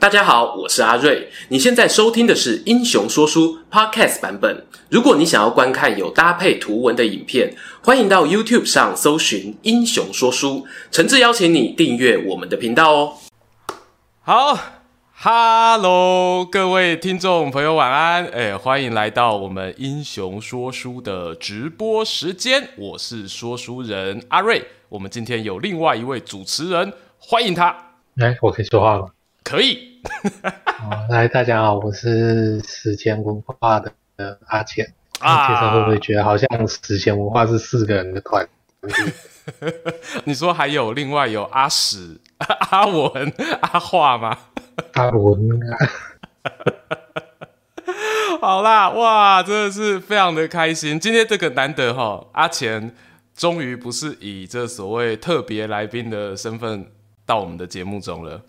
大家好，我是阿瑞。你现在收听的是《英雄说书》Podcast 版本。如果你想要观看有搭配图文的影片，欢迎到 YouTube 上搜寻《英雄说书》，诚挚邀请你订阅我们的频道哦。好，Hello，各位听众朋友，晚安。哎，欢迎来到我们《英雄说书》的直播时间，我是说书人阿瑞。我们今天有另外一位主持人，欢迎他。哎，我可以说话吗？可以。哦，来，大家好，我是史前文化的阿钱。啊，介绍会不会觉得好像史前文化是四个人的团？你说还有另外有阿史、阿文、阿化吗？阿文啊。好啦，哇，真的是非常的开心。今天这个难得哈，阿钱终于不是以这所谓特别来宾的身份到我们的节目中了。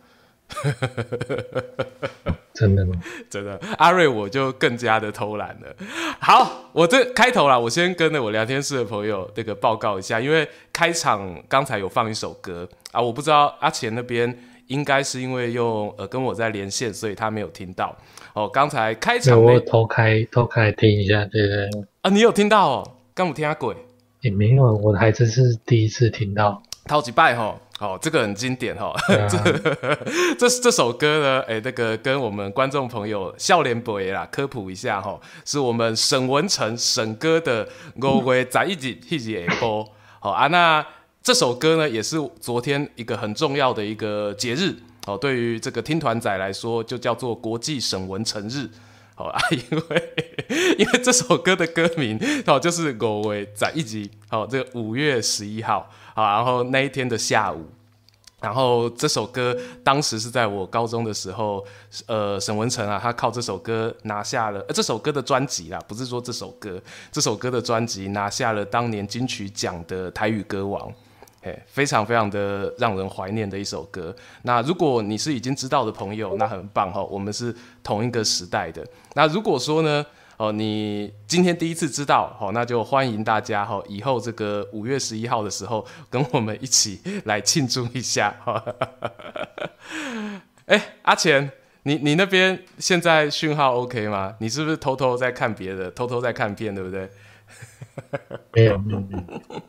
真的吗？真的，阿瑞我就更加的偷懒了。好，我这开头啦，我先跟着我聊天室的朋友这个报告一下，因为开场刚才有放一首歌啊，我不知道阿钱那边应该是因为用呃跟我在连线，所以他没有听到。哦，刚才开场我偷开偷开听一下，对对啊，你有听到哦？刚我听下鬼也没有，我还真是第一次听到。超级拜哈。哦，这个很经典哈、哦啊，这这这首歌呢，哎，那个跟我们观众朋友笑脸伯爷啦科普一下哈、哦，是我们沈文成沈哥的五月十一日一日下晡，好啊，那这首歌呢，也是昨天一个很重要的一个节日，哦，对于这个听团仔来说，就叫做国际沈文成日，好啊，因为 因为这首歌的歌名哦，就是五月在一日，好，这个五月十一号。好，然后那一天的下午，然后这首歌当时是在我高中的时候，呃，沈文成啊，他靠这首歌拿下了，呃，这首歌的专辑啦，不是说这首歌，这首歌的专辑拿下了当年金曲奖的台语歌王，哎，非常非常的让人怀念的一首歌。那如果你是已经知道的朋友，那很棒哈，我们是同一个时代的。那如果说呢？哦，你今天第一次知道，好，那就欢迎大家哈，以后这个五月十一号的时候，跟我们一起来庆祝一下。哎、阿钱，你你那边现在讯号 OK 吗？你是不是偷偷在看别的，偷偷在看片，对不对？没有，没有，没有。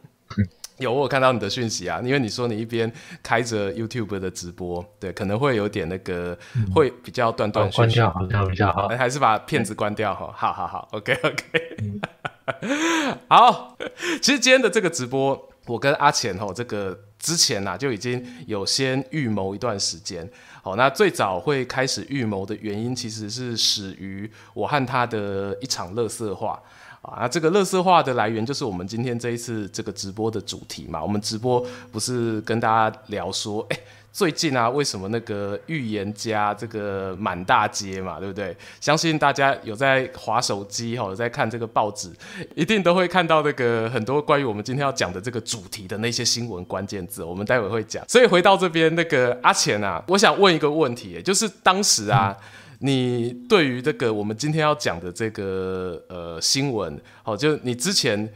有，我有看到你的讯息啊，因为你说你一边开着 YouTube 的直播，对，可能会有点那个，嗯、会比较断断续续。关掉好像比较好，还是把片子关掉哈、嗯。好好好，OK OK、嗯。好，其实今天的这个直播，我跟阿钱吼，这个之前呐、啊、就已经有先预谋一段时间。好，那最早会开始预谋的原因，其实是始于我和他的一场乐色话。啊，这个乐色话的来源就是我们今天这一次这个直播的主题嘛。我们直播不是跟大家聊说，哎，最近啊，为什么那个预言家这个满大街嘛，对不对？相信大家有在划手机哈，有在看这个报纸，一定都会看到那个很多关于我们今天要讲的这个主题的那些新闻关键字。我们待会会讲。所以回到这边，那个阿钱啊，我想问一个问题，就是当时啊。你对于这个我们今天要讲的这个呃新闻，好，就你之前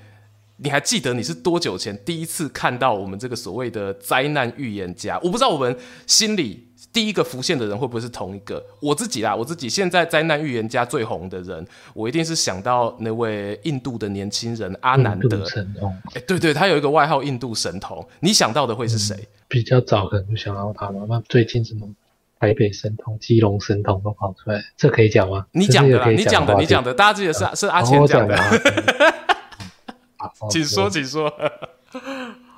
你还记得你是多久前第一次看到我们这个所谓的灾难预言家？我不知道我们心里第一个浮现的人会不会是同一个？我自己啦，我自己现在灾难预言家最红的人，我一定是想到那位印度的年轻人阿南德。神童。哎，对对，他有一个外号印度神童。你想到的会是谁？嗯，比较早可能就想到他嘛。那最近怎么？台北神童、基隆神童都跑出来，这可以讲吗？你讲的啦，你讲的，你讲的，大家记得是、啊、是阿钱讲的。请说，请说。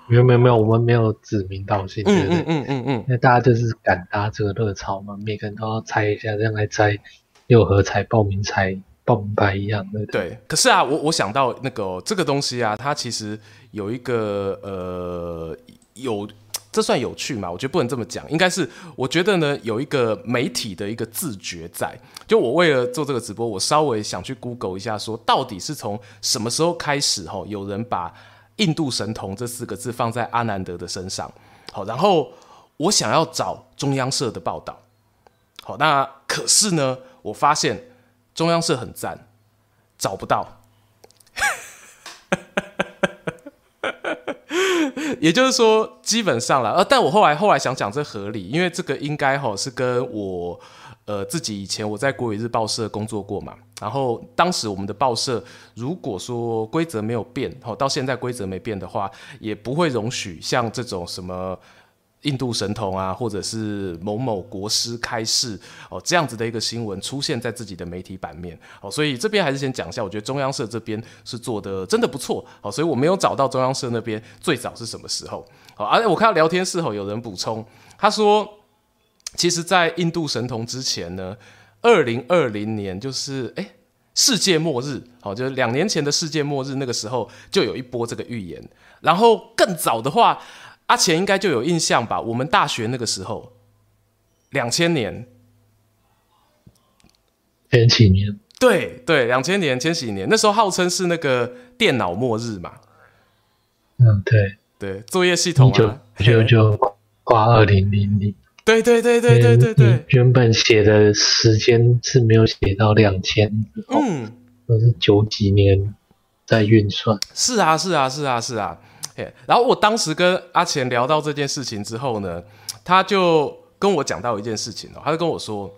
没有，没有，没有，我们没有指名道姓，对不对？嗯嗯嗯嗯。那大家就是赶搭这个热潮嘛，每个人都要猜一下，这样来猜六合彩、报名彩、报名牌一样，对不对？对。可是啊，我我想到那个、哦、这个东西啊，它其实有一个呃有。这算有趣吗？我觉得不能这么讲，应该是我觉得呢，有一个媒体的一个自觉在。就我为了做这个直播，我稍微想去 Google 一下，说到底是从什么时候开始，吼，有人把印度神童这四个字放在阿南德的身上，好，然后我想要找中央社的报道，好，那可是呢，我发现中央社很赞，找不到。也就是说，基本上了。呃，但我后来后来想讲这合理，因为这个应该哈是跟我呃自己以前我在国语日报社工作过嘛。然后当时我们的报社如果说规则没有变，吼，到现在规则没变的话，也不会容许像这种什么。印度神童啊，或者是某某国师开示哦，这样子的一个新闻出现在自己的媒体版面哦，所以这边还是先讲一下，我觉得中央社这边是做的真的不错哦，所以我没有找到中央社那边最早是什么时候哦，而且我看到聊天室后有人补充，他说，其实，在印度神童之前呢，二零二零年就是哎世界末日哦，就是两年前的世界末日那个时候就有一波这个预言，然后更早的话。阿钱应该就有印象吧？我们大学那个时候，两千年，千禧年，对对，两千年千禧年，那时候号称是那个电脑末日嘛。嗯，对对，作业系统啊，就就就挂二零零零。对对对对对对对，原本写的时间是没有写到两千，嗯，那是九几年在运算。是啊是啊是啊是啊。然后我当时跟阿钱聊到这件事情之后呢，他就跟我讲到一件事情哦，他就跟我说，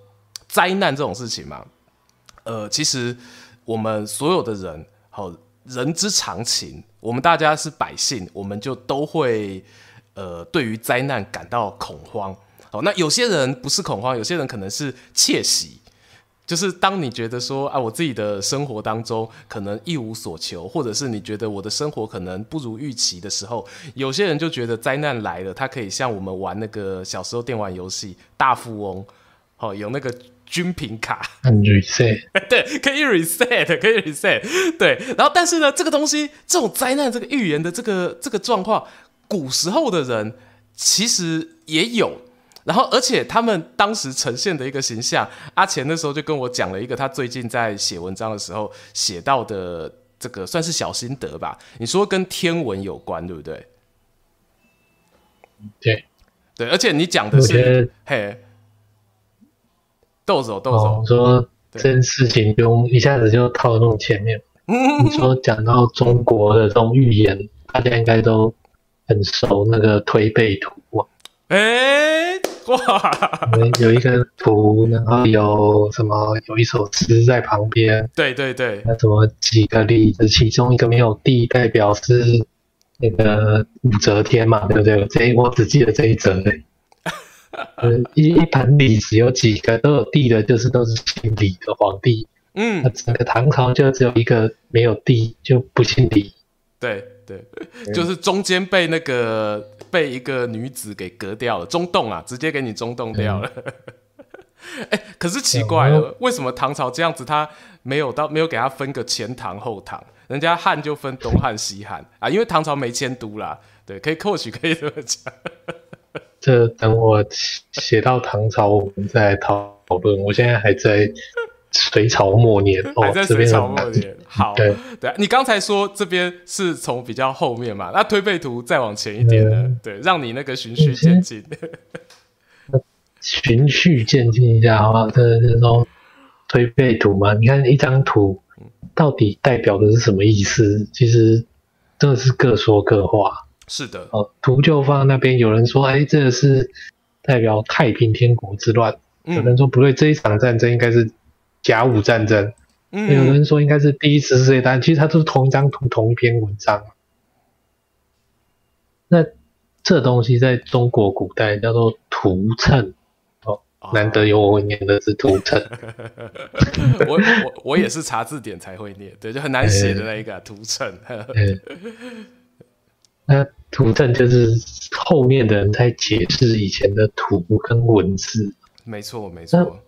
灾难这种事情嘛，呃，其实我们所有的人，好，人之常情，我们大家是百姓，我们就都会呃，对于灾难感到恐慌。好，那有些人不是恐慌，有些人可能是窃喜。就是当你觉得说啊，我自己的生活当中可能一无所求，或者是你觉得我的生活可能不如预期的时候，有些人就觉得灾难来了，他可以像我们玩那个小时候电玩游戏大富翁，哦，有那个军品卡，reset，对，可以 reset，可以 reset，对。然后但是呢，这个东西这种灾难这个预言的这个这个状况，古时候的人其实也有。然后，而且他们当时呈现的一个形象，阿钱那时候就跟我讲了一个他最近在写文章的时候写到的这个算是小心得吧。你说跟天文有关，对不对？对，对，而且你讲的是嘿，豆走豆走，我说这件事情不用一下子就套那种前面。你说讲到中国的这种预言，大家应该都很熟那个推背图。哎，哇！有一个图，然后有什么？有一首诗在旁边。对对对。那什么几个例子？其中一个没有地，代表是那个武则天嘛，对不对？这我只记得这一则嘞。一一盘李子有几个都有地的，就是都是姓李的皇帝。嗯。那整个唐朝就只有一个没有地，就不姓李。对对，就是中间被那个。被一个女子给割掉了，中洞啊，直接给你中洞掉了。哎、欸，可是奇怪了，为什么唐朝这样子，他没有到没有给他分个前唐后唐？人家汉就分东汉西汉啊，因为唐朝没迁都啦。对，可以或许可以这么讲。这等我写到唐朝，我们再来讨论。我现在还在。隋朝末年，还在隋朝末年。哦、好，对对，你刚才说这边是从比较后面嘛？那推背图再往前一点呢？对，对，让你那个循序渐进。循序渐进一下，好不好？这这种推背图嘛，你看一张图到底代表的是什么意思？其实真的是各说各话。是的，哦，图就放在那边，有人说，哎，这个是代表太平天国之乱。嗯、有人说不对，这一场战争应该是。甲午战争，嗯，有人说应该是第一次世界大战，其实它都是同一张图、同一篇文章。那这东西在中国古代叫做图谶，哦，难得有我念的是图谶。我我我也是查字典才会念，对，就很难写的那一个、啊、图谶。那图谶就是后面的人在解释以前的图跟文字。没错，没错。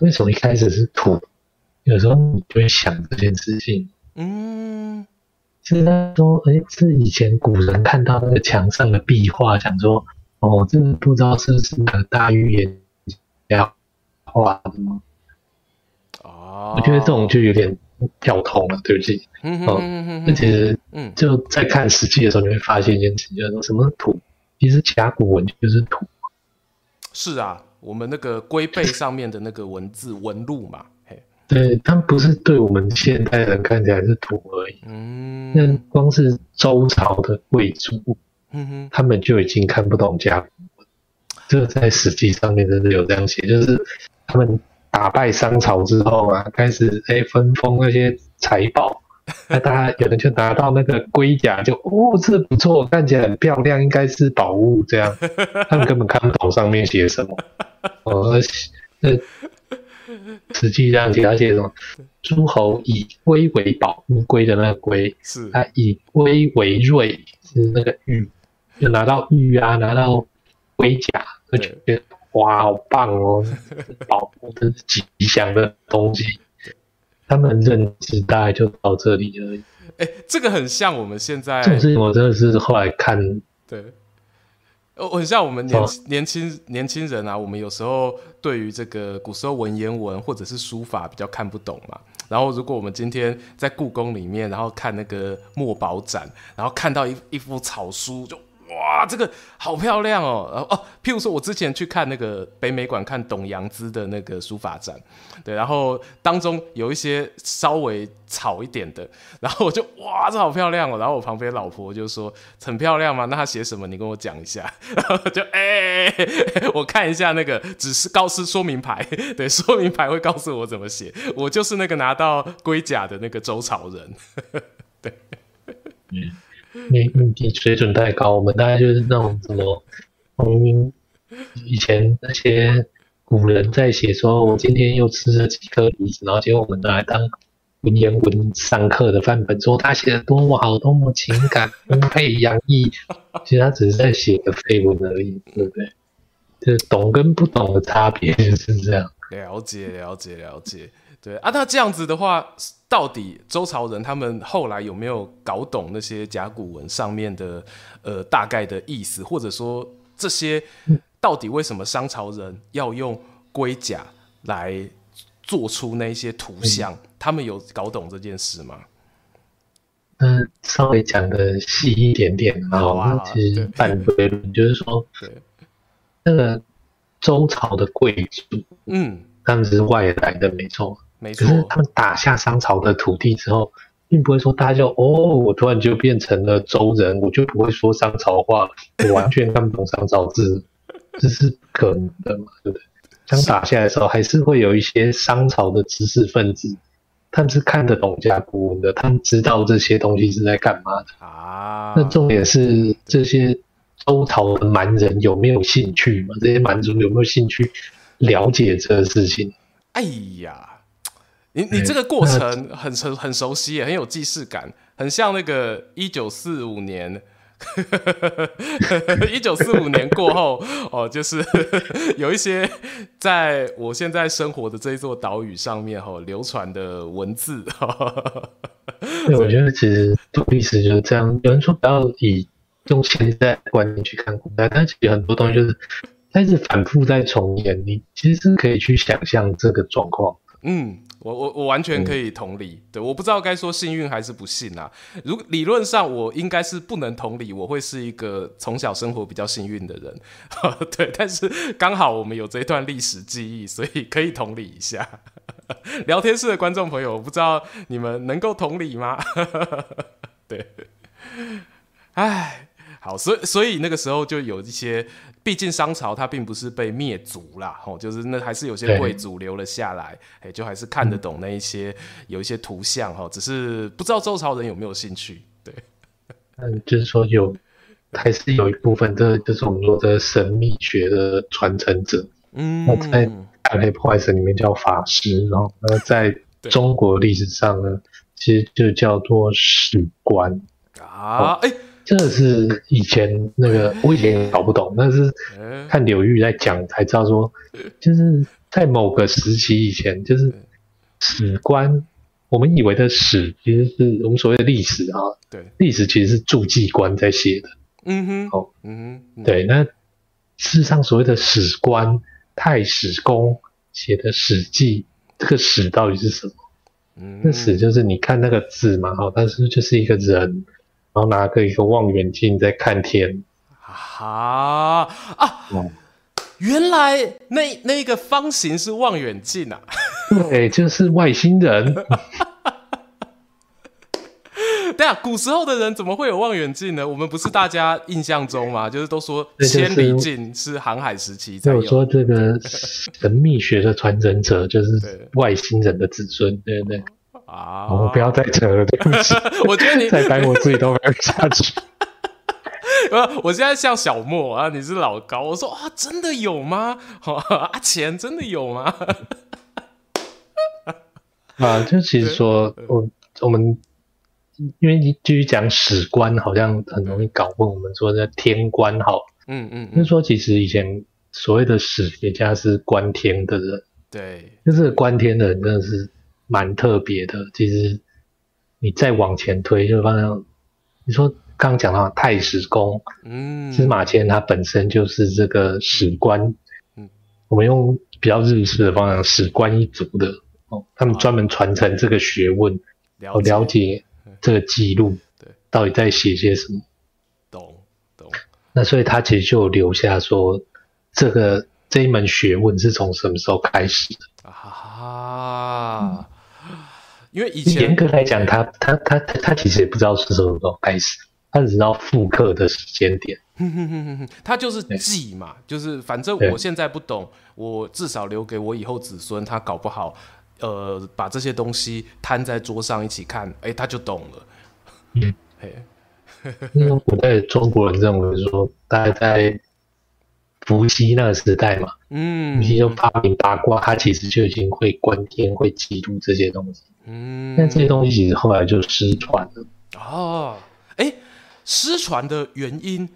为什么一开始是土？有时候你就会想这件事情。嗯，是他说，哎，是以前古人看到那个墙上的壁画，想说，哦，这个不知道是不是哪个大预言家画的吗？哦，我觉得这种就有点跳通了，对不起。嗯嗯嗯嗯。那其实，嗯，就在看史记的时候，你会发现一件事情，叫做什么土？其实甲骨文就是土。是啊。我们那个龟背上面的那个文字纹路嘛，嘿，对，它不是对我们现代人看起来是土而已。嗯，那光是周朝的贵族，嗯哼，他们就已经看不懂甲骨文。这个在史记上面真的有这样写，就是他们打败商朝之后啊，开始哎分封那些财宝。那大家有人就拿到那个龟甲，就哦，这不错，看起来很漂亮，应该是宝物。这样，他们根本看不懂上面写什么。哦，那实际上写他写什么？诸侯以龟为宝，乌龟的那个龟是，他以龟为瑞，是那个玉，就拿到玉啊，拿到龟甲，就觉得哇，好棒哦，宝物，这是吉祥的东西。他们认知大概就到这里而已。哎、欸，这个很像我们现在。这种事情我真的是后来看，对，我很像我们年、哦、年轻年轻人啊。我们有时候对于这个古时候文言文或者是书法比较看不懂嘛。然后如果我们今天在故宫里面，然后看那个墨宝展，然后看到一一幅草书就。哇，这个好漂亮哦！哦，譬如说，我之前去看那个北美馆看董阳孜的那个书法展，对，然后当中有一些稍微草一点的，然后我就哇，这好漂亮哦！然后我旁边老婆就说很漂亮吗？那他写什么？你跟我讲一下。然后就哎、我看一下那个指示告示说明牌，对，说明牌会告诉我怎么写。我就是那个拿到龟甲的那个周朝人，对，嗯。你你水准太高，我们大概就是那种什么，我明明，以前那些古人在写说，我今天又吃了几颗梨子，然后结果我们拿来当文言文上课的范本，说他写的多么好，多么情感丰沛洋溢，其实他只是在写个废文而已，对不对？就是懂跟不懂的差别就 是这样。了解了解了解，对啊，那这样子的话。到底周朝人他们后来有没有搞懂那些甲骨文上面的呃大概的意思，或者说这些到底为什么商朝人要用龟甲来做出那些图像？嗯、他们有搞懂这件事吗？嗯，稍微讲的细一点点好啊。其实反推论就是说，对那个周朝的贵族，嗯，他们是外来的，没错。没错，可是他们打下商朝的土地之后，并不会说大家就哦，我突然就变成了周人，我就不会说商朝话，我完全看不懂商朝字，这是不可能的嘛，对不对？刚打下来的时候，还是会有一些商朝的知识分子，他们是看得懂甲骨文的，他们知道这些东西是在干嘛的啊。那重点是这些周朝的蛮人有没有兴趣嘛？这些蛮族有没有兴趣了解这个事情？哎呀！你你这个过程很熟很熟悉也很有既视感，很像那个一九四五年，一九四五年过后哦，就是 有一些在我现在生活的这一座岛屿上面哈流传的文字。对，我觉得其实读历史就是这样。有人说不要以用现在观念去看古代，但其实很多东西就是但是反复在重演，你其实是可以去想象这个状况。嗯。我我我完全可以同理，嗯、对，我不知道该说幸运还是不幸啊。如理论上我应该是不能同理，我会是一个从小生活比较幸运的人，对。但是刚好我们有这一段历史记忆，所以可以同理一下。聊天室的观众朋友，我不知道你们能够同理吗？对，哎，好，所以所以那个时候就有一些。毕竟商朝它并不是被灭族啦，吼，就是那还是有些贵族留了下来，哎，就还是看得懂那一些、嗯、有一些图像哈，只是不知道周朝人有没有兴趣，对，嗯，就是说有，还是有一部分，这就是我们说的神秘学的传承者，嗯，那在暗黑破坏神里面叫法师，然后呃，在中国历史上呢，其实就叫做史官啊，哎。这是以前那个，我以前也搞不懂，但是看柳玉在讲才知道说，就是在某个时期以前，就是史官，我们以为的史其实是我们所谓的历史啊，对，历史其实是注记官在写的，嗯哼，哦，嗯哼，对，那事实上所谓的史官、太史公写的史记，这个史到底是什么？嗯，那史就是你看那个字嘛，哦，但是就是一个人。然后拿个一个望远镜在看天，啊啊！嗯、原来那那个方形是望远镜啊！对，就是外星人。对啊，古时候的人怎么会有望远镜呢？我们不是大家印象中嘛？就是都说千里镜是航海时期才有。有说这个神秘学的传承者就是外星人的子孙，对不对？啊，我不要再扯了，对不起。我觉得你再掰我自己都掰不下去。我现在像小莫啊，你是老高。我说啊，真的有吗？阿 钱真的有吗？啊，就其实说我我们。因为你继续讲史观，好像很容易搞混。我们说的天官，好，嗯嗯，就是说其实以前所谓的史学家是观天的人，对，就是观天的人真的是蛮特别的。其实你再往前推，就发现你说刚刚讲到太史公，嗯，司马迁他本身就是这个史官，嗯，我们用比较日式的方向，史官一族的哦，他们专门传承这个学问，了解。了解这个记录，对，到底在写些什么？懂懂。那所以他其实就留下说，这个这一门学问是从什么时候开始的啊？因为以前严格来讲，他他他他他其实也不知道是什么时候开始，他只知道复刻的时间点。他就是记嘛，就是反正我现在不懂，我至少留给我以后子孙，他搞不好。呃，把这些东西摊在桌上一起看，哎、欸，他就懂了。嗯，嘿，因为古代中国人认为说，大概在伏羲那个时代嘛，嗯，伏羲就发明八卦，他其实就已经会观天，会记录这些东西。嗯，但这些东西其实后来就失传了。哦，哎、欸，失传的原因。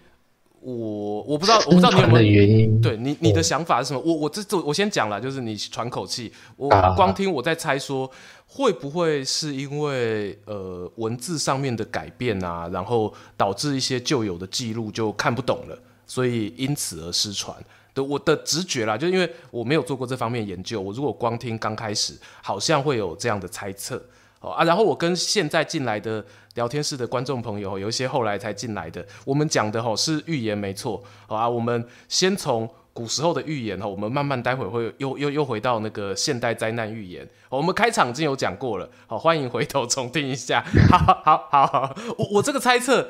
我我不知道，我不知道你有没有原因。对你你的想法是什么？我我这这我先讲了，就是你喘口气。我光听我在猜说，会不会是因为呃文字上面的改变啊，然后导致一些旧有的记录就看不懂了，所以因此而失传。对我的直觉啦，就因为我没有做过这方面研究，我如果光听刚开始，好像会有这样的猜测。哦啊，然后我跟现在进来的聊天室的观众朋友，有一些后来才进来的，我们讲的吼是预言没错，好啊，我们先从古时候的预言哈，我们慢慢待会会又又又回到那个现代灾难预言，我们开场已经有讲过了，好，欢迎回头重听一下，好好好好，我我这个猜测，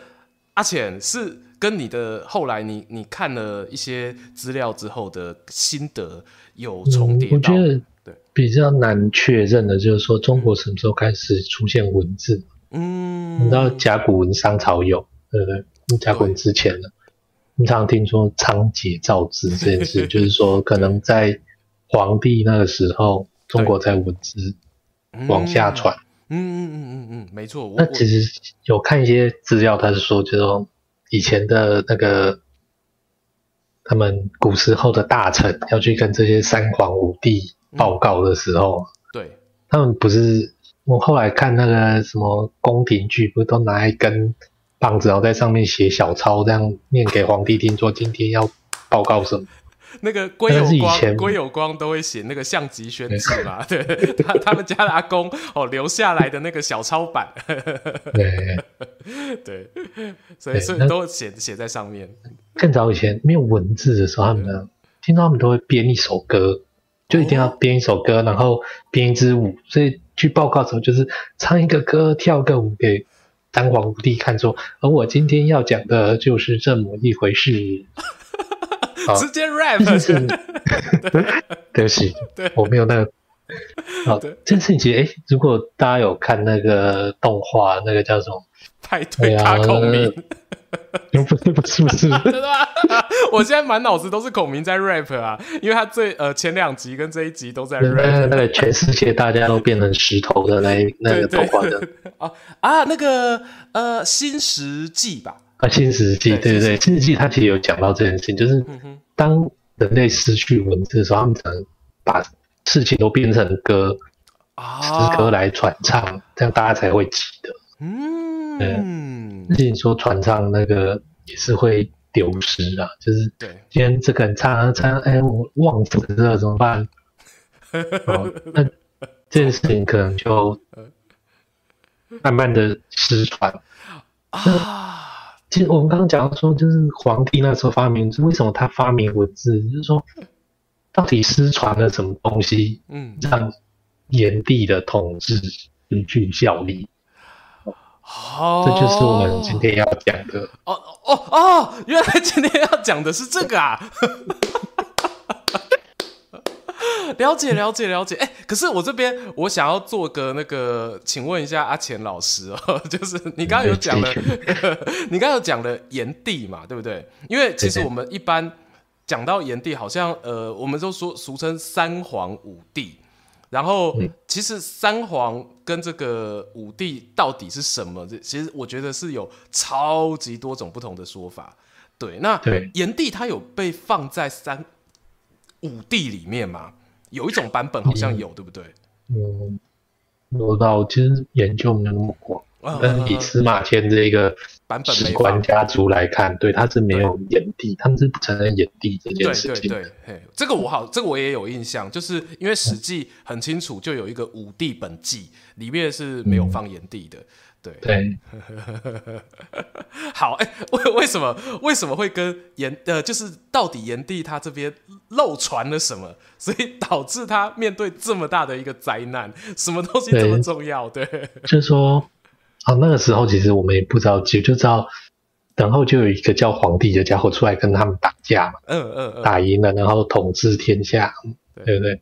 阿浅是跟你的后来你你看了一些资料之后的心得有重叠到。嗯比较难确认的就是说，中国什么时候开始出现文字？嗯，你知道甲骨文商朝有，对不对？甲骨文之前的，你常听说仓颉造字这件事，就是说可能在皇帝那个时候，中国在文字往下传。嗯嗯嗯嗯嗯，没错。那其实有看一些资料，他是说，就是说以前的那个他们古时候的大臣要去跟这些三皇五帝。报告的时候，嗯、对，他们不是我后来看那个什么宫廷剧，不是都拿一根棒子，然后在上面写小抄，这样念给皇帝听，说今天要报告什么？那个龟有光，龟有光都会写那个项籍宣制嘛，对，对 他他们家的阿公哦留下来的那个小抄版，对对，所以所以都写写在上面。更早以前没有文字的时候，他们呢，听说他们都会编一首歌。就一定要编一首歌，然后编一支舞，所以去报告的时候就是唱一个歌，跳个舞给三皇五帝看，说，而我今天要讲的就是这么一回事。直接 rap，对不起，我没有那个。好，这件事情其实，哎，如果大家有看那个动画，那个叫什么？派对大孔明。不是不是不是，真的吗？我现在满脑子都是孔明在 rap 啊，因为他最呃前两集跟这一集都在 rap。那个全世界大家都变成石头的那那个动画的啊啊，那个呃新石纪吧啊新石纪，对对对，新石纪它其实有讲到这件事情，就是当人类失去文字的时候，他们只能把事情都变成歌啊。诗歌来传唱，这样大家才会记得。嗯，嗯，那你说传唱那个也是会丢失啊，就是对，今天这个人唱啊唱，哎，我忘词了怎么办？哦，那这件事情可能就慢慢的失传。啊。其实我们刚刚讲到说，就是皇帝那时候发明，为什么他发明文字？就是说，到底失传了什么东西，嗯，让炎帝的统治失去效力？哦，这就是我们今天要讲的。哦哦哦，原来今天要讲的是这个啊！了解了解了解。哎、欸，可是我这边我想要做个那个，请问一下阿钱老师哦，就是你刚刚有讲了，你刚刚有讲了炎帝嘛，对不对？因为其实我们一般讲到炎帝，好像呃，我们都说俗称三皇五帝。然后，其实三皇跟这个五帝到底是什么？这其实我觉得是有超级多种不同的说法。对，那炎帝他有被放在三五帝里面吗？有一种版本好像有，对不对？嗯，我到其实研究没有那么广。但以司马迁这个史官家族来看，对，他是没有炎帝，他们是不承认炎帝这件事情。对对对，这个我好，这个我也有印象，就是因为《史记》很清楚，就有一个《五帝本纪》，里面是没有放炎帝的。对对，好，哎，为为什么为什么会跟炎呃，就是到底炎帝他这边漏传了什么，所以导致他面对这么大的一个灾难？什么东西这么重要？对，对 就是说。啊，那个时候其实我们也不知道，就就知道，然后就有一个叫皇帝的家伙出来跟他们打架嘛，嗯嗯嗯，打赢了，然后统治天下，对不对？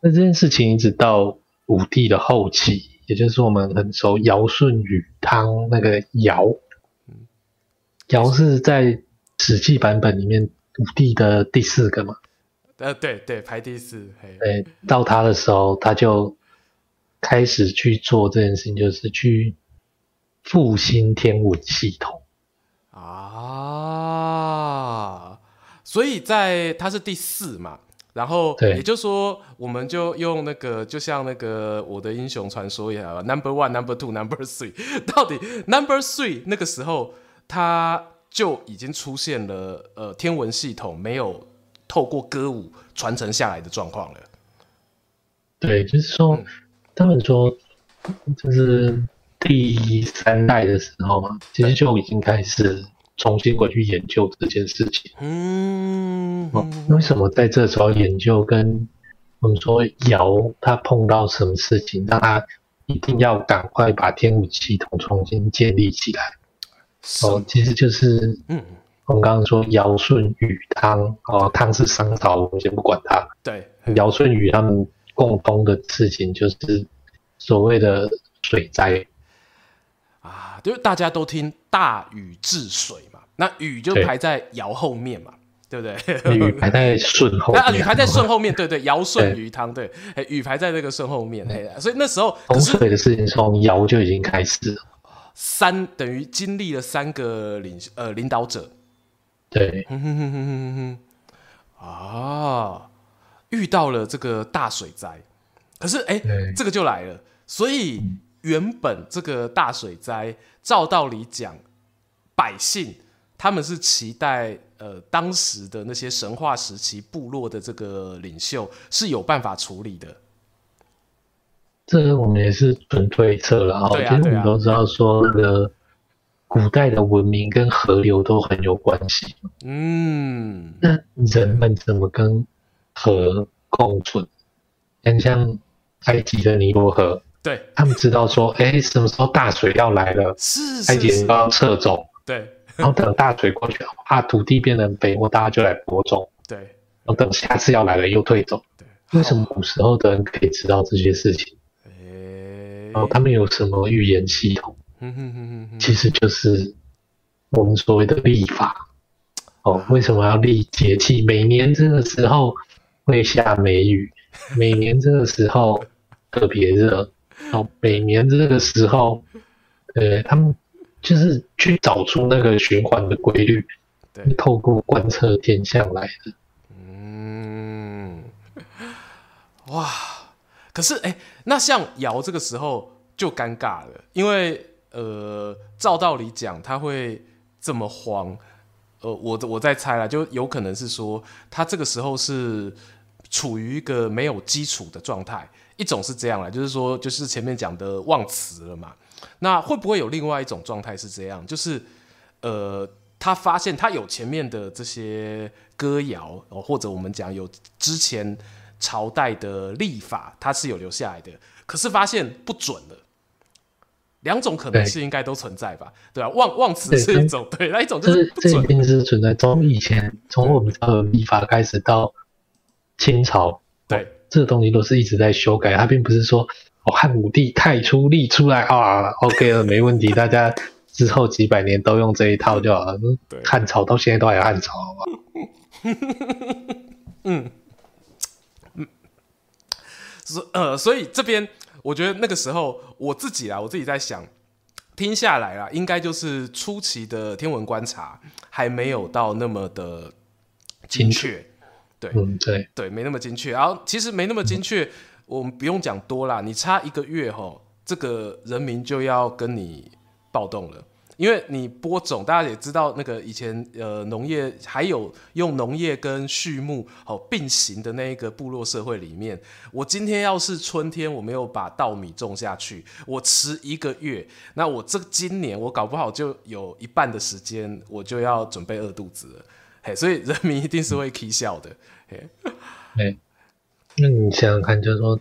那这件事情一直到武帝的后期，也就是我们很熟尧舜禹汤那个尧，尧是在史记版本里面武帝的第四个嘛，呃，对对，排第四，对，到他的时候他就。开始去做这件事情，就是去复兴天文系统啊。所以在它是第四嘛，然后也就是说，我们就用那个，就像那个我的英雄传说一样，Number One、Number Two、Number Three，到底 Number Three 那个时候，它就已经出现了呃天文系统没有透过歌舞传承下来的状况了。对，就是说。嗯他们说，就是第三代的时候嘛，其实就已经开始重新回去研究这件事情。嗯，为什么在这时候研究？跟我们说尧他碰到什么事情，让他一定要赶快把天武系统重新建立起来？哦，其实就是，嗯，我们刚刚说尧舜禹汤，哦，汤是商朝，我们先不管它。对，尧舜禹他们。共通的事情就是所谓的水灾。啊，就是大家都听大禹治水嘛，那禹就排在尧后面嘛，对，不对？禹排在舜后面，啊，禹排在舜后面，对对，尧舜禹汤，对，哎禹排在那个舜后面，所以那时候洪水的事情从尧就已经开始了，三等于经历了三个领呃领导者，对，啊。遇到了这个大水灾，可是哎，这个就来了。所以原本这个大水灾，照道理讲，百姓他们是期待呃当时的那些神话时期部落的这个领袖是有办法处理的。这个我们也是纯推测了啊。其实我们都知道说，那个古代的文明跟河流都很有关系。嗯，那人们怎么跟？河共存，像像埃及的尼罗河，对，他们知道说，哎、欸，什么时候大水要来了，埃及人都要撤走，对，然后等大水过去，怕，土地变成肥沃，大家就来播种，对，然后等下次要来了又退走，对，为什么古时候的人可以知道这些事情？欸、然后他们有什么预言系统？其实就是我们所谓的历法。哦，为什么要立节气？每年这个时候会下梅雨，每年这个时候特别热。哦，每年这个时候，呃，他们就是去找出那个循环的规律，对，透过观测天象来的。嗯，哇，可是哎，那像尧这个时候就尴尬了，因为呃，照道理讲他会这么慌。呃，我我在猜啦，就有可能是说他这个时候是处于一个没有基础的状态，一种是这样啦，就是说就是前面讲的忘词了嘛。那会不会有另外一种状态是这样？就是呃，他发现他有前面的这些歌谣，或者我们讲有之前朝代的历法，他是有留下来的，可是发现不准了。两种可能性应该都存在吧？对，对啊，忘忘词是一种，对，那一种就是这一定是存在。从以前，从我们的历法开始到清朝，对，这个东西都是一直在修改。它并不是说哦，汉武帝太初历出来啊，OK 了，没问题，大家之后几百年都用这一套就好了。对，汉朝到现在都还有汉朝，好吧？嗯嗯，所呃，所以这边。我觉得那个时候我自己啊，我自己在想，听下来啊，应该就是初期的天文观察还没有到那么的精确，对，嗯，对，对，没那么精确。然后其实没那么精确，我们不用讲多啦，你差一个月吼，这个人民就要跟你暴动了。因为你播种，大家也知道，那个以前呃农业还有用农业跟畜牧好并行的那一个部落社会里面，我今天要是春天我没有把稻米种下去，我迟一个月，那我这今年我搞不好就有一半的时间我就要准备饿肚子了，嘿，所以人民一定是会起笑的，嘿，哎，那你想想看，就是说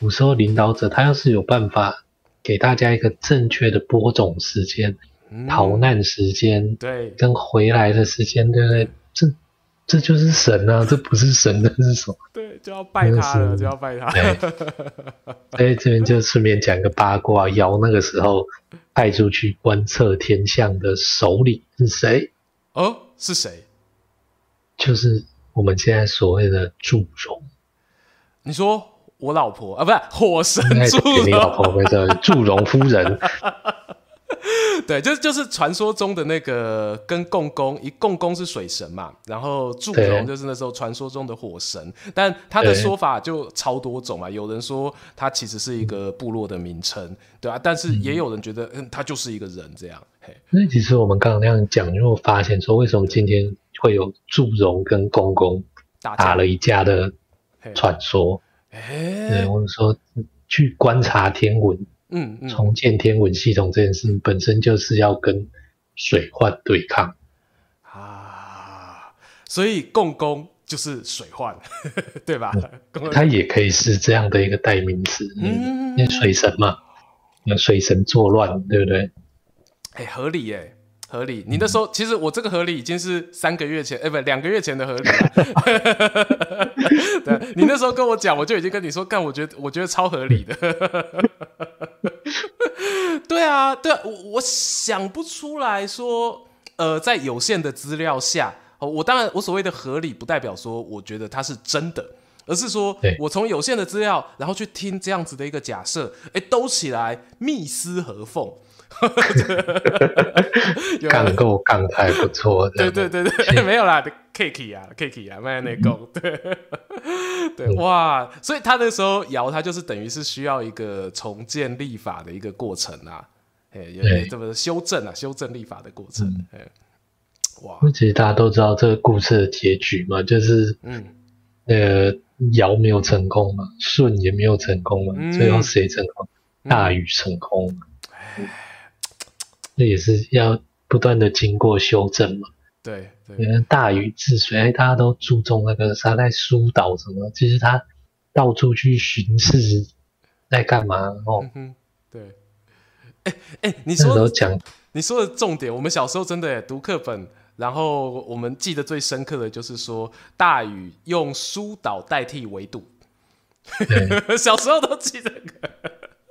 古时候领导者他要是有办法给大家一个正确的播种时间。逃难时间、嗯，对，跟回来的时间，对不对？这这就是神啊！这不是神的是什么？对，就要拜他了，就要拜他。哎，这边就顺便讲个八卦：尧那个时候派出去观测天象的首领是谁？哦，是谁？就是我们现在所谓的祝融。你说我老婆啊，不是火神祝融，你老婆没错，祝融夫人。对，就是就是传说中的那个跟共工，一共工是水神嘛，然后祝融就是那时候传说中的火神，但他的说法就超多种嘛。有人说他其实是一个部落的名称，对啊，但是也有人觉得嗯，他就是一个人这样。嘿，那其实我们刚刚那样讲，就会发现说，为什么今天会有祝融跟共工打了一架的传说？哎，对，我们说去观察天文。嗯，嗯，重建天文系统这件事情本身就是要跟水患对抗啊，所以共工就是水患，对吧？它也可以是这样的一个代名词，嗯，因为水神嘛，那水神作乱，对不对？哎、欸，合理耶。合理，你那时候其实我这个合理已经是三个月前，哎、欸，不，两个月前的合理了。对，你那时候跟我讲，我就已经跟你说，干，我觉得我觉得超合理的。对啊，对啊，我我想不出来说，呃，在有限的资料下，哦我当然我所谓的合理，不代表说我觉得它是真的，而是说我从有限的资料，然后去听这样子的一个假设，哎、欸，兜起来密丝合缝。杠够杠太不错，对对对对，没有啦，cake 啊，cake 啊，卖那个，对 对哇，所以他那时候尧他就是等于是需要一个重建立法的一个过程啊，哎，有这么修正啊，修正立法的过程，哎，哇，其实大家都知道这个故事的结局嘛，就是嗯，那个尧没有成功嘛，舜也没有成功嘛，最后谁成功？大禹成功。那也是要不断的经过修正嘛。对，你看大禹治水，哎，大家都注重那个他在疏导什么，其实他到处去巡视，在干嘛？哦、嗯，对。哎、欸、哎、欸，你说讲，你说的重点，我们小时候真的读课本，然后我们记得最深刻的就是说，大禹用疏导代替围堵。小时候都记得。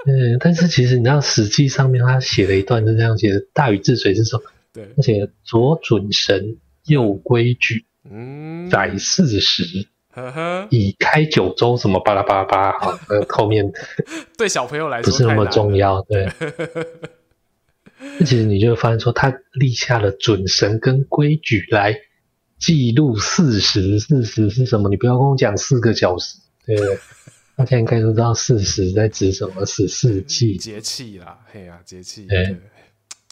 嗯，但是其实你知道，《史记》上面他写了一段是这样写的：大禹治水是说，对，而且左准绳，右规矩，嗯，载四时，呵呵，以开九州，什么巴拉巴拉巴拉，好，那后面 对小朋友来说不是那么重要，对。那其实你就会发现说，他立下了准绳跟规矩来记录四时，四时是什么？你不要跟我讲四个小时，对。大家应该都知道四时在指什么？是四季节气啦，嘿呀、啊，节气。对，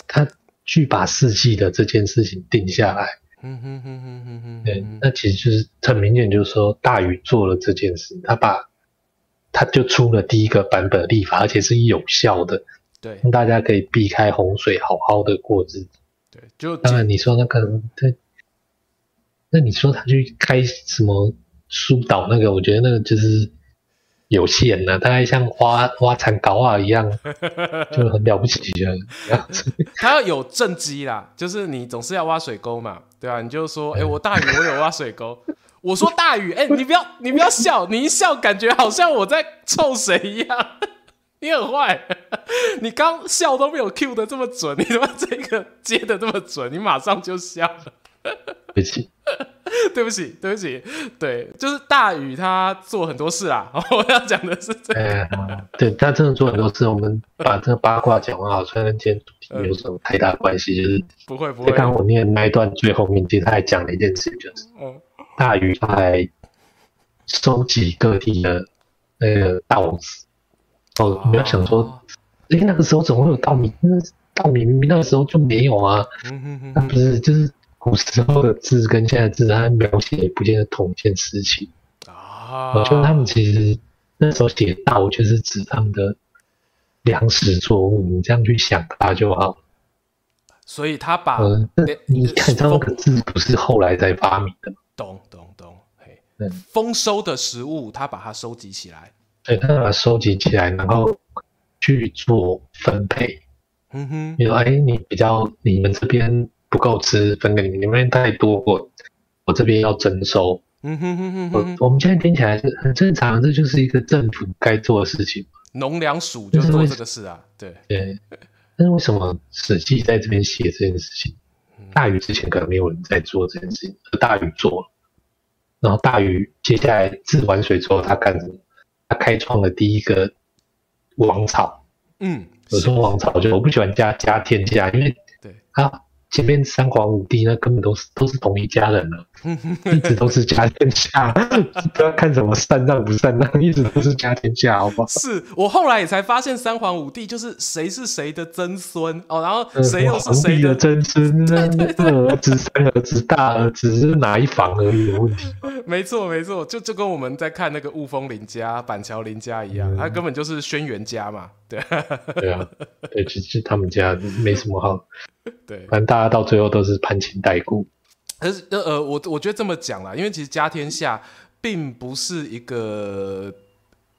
他去把四季的这件事情定下来。嗯哼哼哼哼哼。对，那其实就是很明显，就是说大禹做了这件事，他把他就出了第一个版本立法，而且是有效的。对，让大家可以避开洪水，好好的过日子。对，就当然你说那个，对，那你说他去开什么疏导那个，我觉得那个就是。有限呢，大概像挖挖蚕搞啊一样，就很了不起的样子。他要有正机啦，就是你总是要挖水沟嘛，对啊，你就说，哎、欸，我大禹我有挖水沟。我说大禹，哎、欸，你不要你不要笑，你一笑感觉好像我在臭谁一样。你很坏，你刚笑都没有 cue 的这么准，你他妈这个接的这么准，你马上就笑了。对不起，对不起，对不起，对，就是大禹他做很多事啊。我要讲的是这个，哎、对他真的做很多事。我们把这个八卦讲完好，虽然跟今天主题没有什么太大关系，就是不会不会。刚刚我念那一段最后面，其实他还讲了一件事，就是大禹他还收集各地的那个稻子。哦，你要想说，哎、欸，那个时候怎么会有稻米？那稻米明明那个时候就没有啊。嗯哼哼，那不是就是。古时候的字跟现在字，它描写也不见得同一件事情啊。我觉得他们其实那时候写“稻”就是指他们的粮食作物，你这样去想它就好。所以他把，呃、你看到那个字不是后来才发明的。懂懂懂，嘿，丰收的食物，他把它收集起来。对，他把它收集起来，然后去做分配。嗯哼，比如说，哎，你比较你们这边。不够吃，分给你们，你们太多，我我这边要征收。嗯哼哼哼，哼，我我们现在听起来是很正常，这就是一个政府该做的事情。农粮署就是做这个事啊，对对。但是为什么史记在这边写这件事情？大禹之前可能没有人在做这件事情，而大禹做了。然后大禹接下来治完水之后，他干什么？他开创了第一个王朝。嗯，我说王朝，就我不喜欢加加天下，因为对啊。前面三皇五帝那根本都是都是同一家人了，一直都是家天下，不要看什么善让不善让，一直都是家天下，好不好？是我后来也才发现三皇五帝就是谁是谁的曾孙哦，然后谁又是谁的曾孙？那儿子、三儿子、大儿子是哪一房而已的问题。没错没错，就就跟我们在看那个雾峰林家、板桥林家一样，他根本就是轩辕家嘛，对对啊，对，其实他们家没什么好。对，反正大家到最后都是攀亲带故。可是呃呃，我我觉得这么讲啦，因为其实家天下并不是一个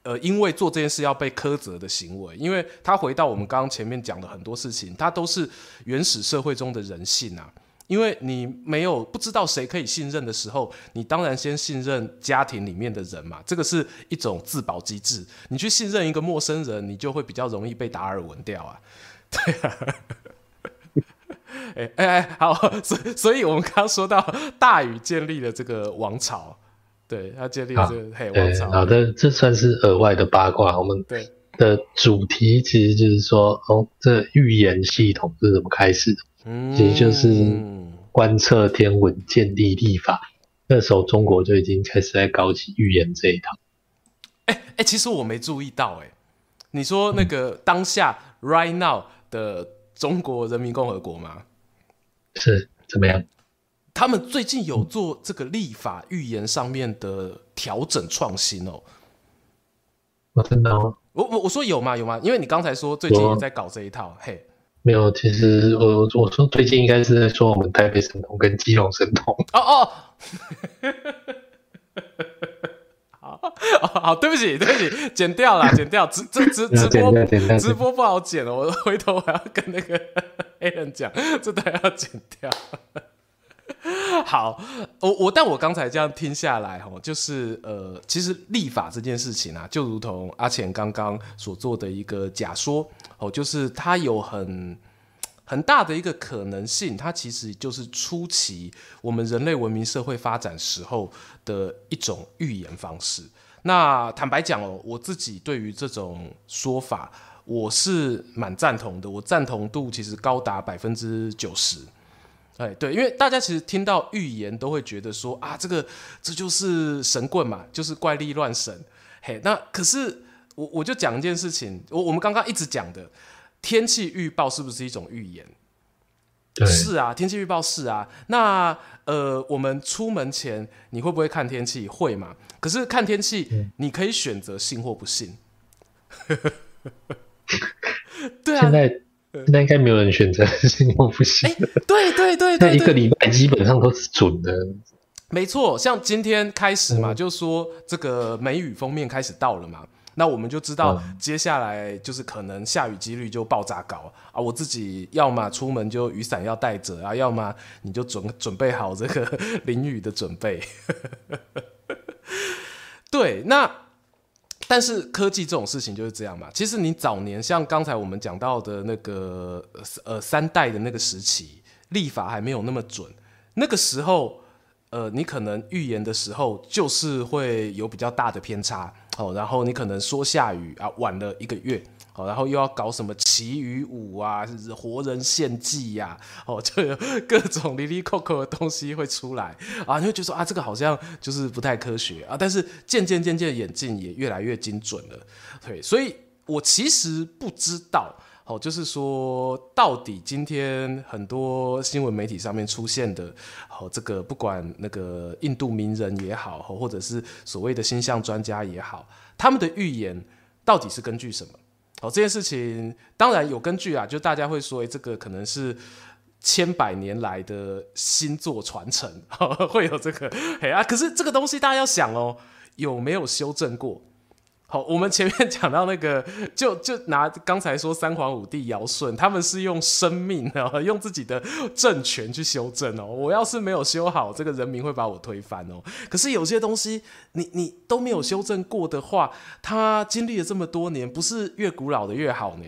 呃，因为做这件事要被苛责的行为，因为他回到我们刚刚前面讲的很多事情，它都是原始社会中的人性啊。因为你没有不知道谁可以信任的时候，你当然先信任家庭里面的人嘛，这个是一种自保机制。你去信任一个陌生人，你就会比较容易被达尔文掉啊。对 啊。哎哎哎，好，所以所以我们刚刚说到大禹建立了这个王朝，对，他建立了这个黑王朝。好的，这算是额外的八卦。我们的主题其实就是说，哦，这预言系统是怎么开始的？嗯，其实就是观测天文、建立历法。那时候中国就已经开始在搞起预言这一套。哎哎，其实我没注意到，哎，你说那个当下 right now 的。中国人民共和国吗？是怎么样？他们最近有做这个立法预言上面的调整创新哦。我真的吗？我我我说有吗？有吗？因为你刚才说最近也在搞这一套，嘿，没有。其实我我说最近应该是在说我们台北神童跟基隆神童。哦哦。好，好，对不起，对不起，剪掉了，剪掉，直直直 直播，直播不好剪了，我回头还要跟那个 Alan 讲，这都要剪掉。好，我我，但我刚才这样听下来，哈，就是呃，其实立法这件事情啊，就如同阿钱刚刚所做的一个假说，哦，就是它有很很大的一个可能性，它其实就是初期我们人类文明社会发展时候的一种预言方式。那坦白讲哦，我自己对于这种说法，我是蛮赞同的。我赞同度其实高达百分之九十。哎，对，因为大家其实听到预言都会觉得说啊，这个这就是神棍嘛，就是怪力乱神。嘿，那可是我我就讲一件事情，我我们刚刚一直讲的天气预报是不是一种预言？是啊，天气预报是啊。那呃，我们出门前你会不会看天气？会嘛？可是看天气，嗯、你可以选择信或不信。对啊，现在现在应该没有人选择信或不信。对对对对，一个礼拜基本上都是准的。没错，像今天开始嘛，嗯、就说这个梅雨封面开始到了嘛。那我们就知道接下来就是可能下雨几率就爆炸高啊！我自己要么出门就雨伞要带着啊，要么你就准准备好这个 淋雨的准备。对，那但是科技这种事情就是这样嘛。其实你早年像刚才我们讲到的那个呃三代的那个时期，立法还没有那么准，那个时候呃你可能预言的时候就是会有比较大的偏差。哦，然后你可能说下雨啊，晚了一个月，哦，然后又要搞什么祈雨舞啊，活人献祭呀，哦，就有各种哩哩扣扣的东西会出来啊，你会觉得说啊，这个好像就是不太科学啊，但是渐渐渐渐眼镜也越来越精准了，对，所以我其实不知道。哦，就是说，到底今天很多新闻媒体上面出现的，哦，这个不管那个印度名人也好，或者是所谓的星象专家也好，他们的预言到底是根据什么？哦，这件事情当然有根据啊，就大家会说，这个可能是千百年来的星座传承，会有这个，嘿啊，可是这个东西大家要想哦，有没有修正过？好，我们前面 讲到那个，就就拿刚才说三皇五帝尧舜，他们是用生命啊，用自己的政权去修正哦。我要是没有修好，这个人民会把我推翻哦。可是有些东西，你你都没有修正过的话，他经历了这么多年，不是越古老的越好呢？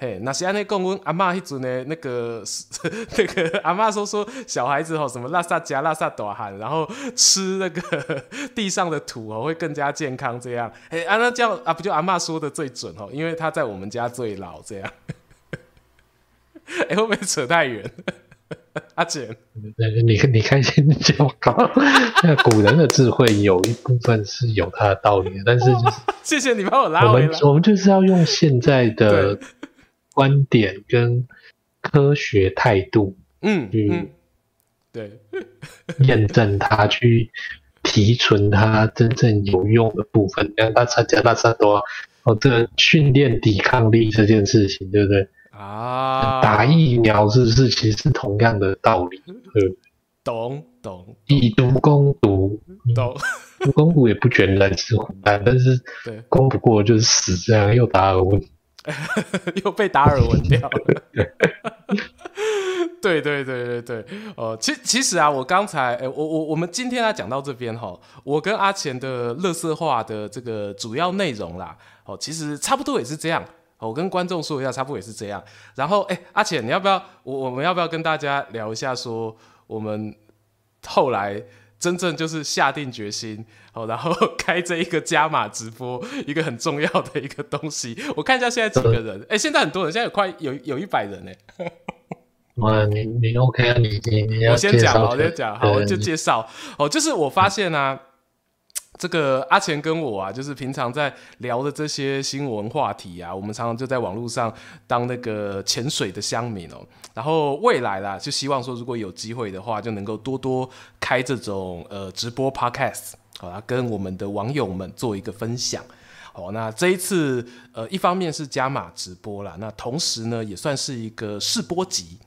嘿，那是安内讲，阮阿嬷迄阵呢，那个 那个阿嬷说说小孩子吼，什么拉萨加拉萨大汉，然后吃那个 地上的土哦，会更加健康这样。哎，啊那这样啊，不就阿嬷说的最准哦，因为他在我们家最老这样。哎，会不会扯太远？阿简，你你开心就好。那古人的智慧有一部分是有它的道理的，但是谢谢你帮我拉回来。我们我们就是要用现在的。观点跟科学态度，嗯，嗯，对，验证它，去提纯它真正有用的部分。像大参加大参多哦，这个训练抵抗力这件事情，对不对？啊，打疫苗是不是其实是同样的道理？对，懂懂，以毒攻毒，懂，攻毒也不全然是坏，但是攻不过就是死，这样又达尔文。又被达尔文掉了。对对对对对，哦、呃，其其实啊，我刚才，哎，我我我们今天啊讲到这边哈，我跟阿钱的乐色话的这个主要内容啦，哦，其实差不多也是这样。我跟观众说一下，差不多也是这样。然后，哎，阿钱，你要不要？我我们要不要跟大家聊一下，说我们后来。真正就是下定决心，好，然后开这一个加码直播，一个很重要的一个东西。我看一下现在几个人，哎、欸，现在很多人，现在有快有有一百人呢。哇，你你 OK 啊？你你你要我先讲，我先讲，好，我就介绍。哦，就是我发现啊。这个阿钱跟我啊，就是平常在聊的这些新闻话题啊，我们常常就在网络上当那个潜水的乡民哦。然后未来啦，就希望说如果有机会的话，就能够多多开这种呃直播 podcast，好啦，跟我们的网友们做一个分享。好，那这一次呃，一方面是加码直播啦，那同时呢，也算是一个试播集。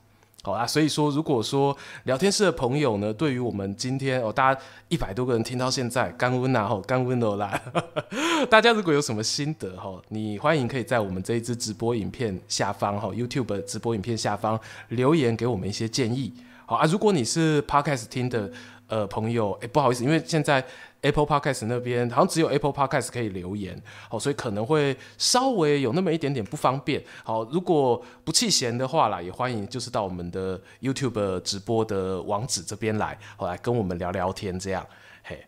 好啊，所以说，如果说聊天室的朋友呢，对于我们今天哦，大家一百多个人听到现在，刚温啊，吼，刚温都来，大家如果有什么心得哈，你欢迎可以在我们这一支直播影片下方哈，YouTube 直播影片下方留言给我们一些建议。好啊，如果你是 Podcast 听的呃朋友，哎，不好意思，因为现在。Apple Podcast 那边好像只有 Apple Podcast 可以留言，好，所以可能会稍微有那么一点点不方便。好，如果不弃嫌的话啦，也欢迎就是到我们的 YouTube 直播的网址这边来，好，来跟我们聊聊天这样。嘿，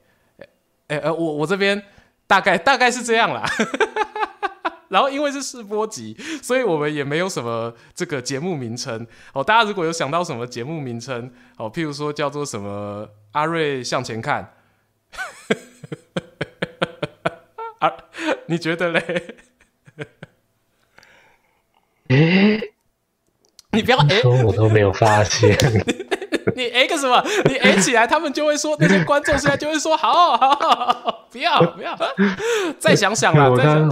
哎哎，我我这边大概大概是这样啦。然后因为是试播集，所以我们也没有什么这个节目名称。哦，大家如果有想到什么节目名称，哦，譬如说叫做什么阿瑞向前看。啊，你觉得嘞？哎、欸，你不要哎，我都没有发现。你哎个什么？你哎起来，他们就会说，那些观众现在就会说，好好好，好，不要不要，再想想啦。我刚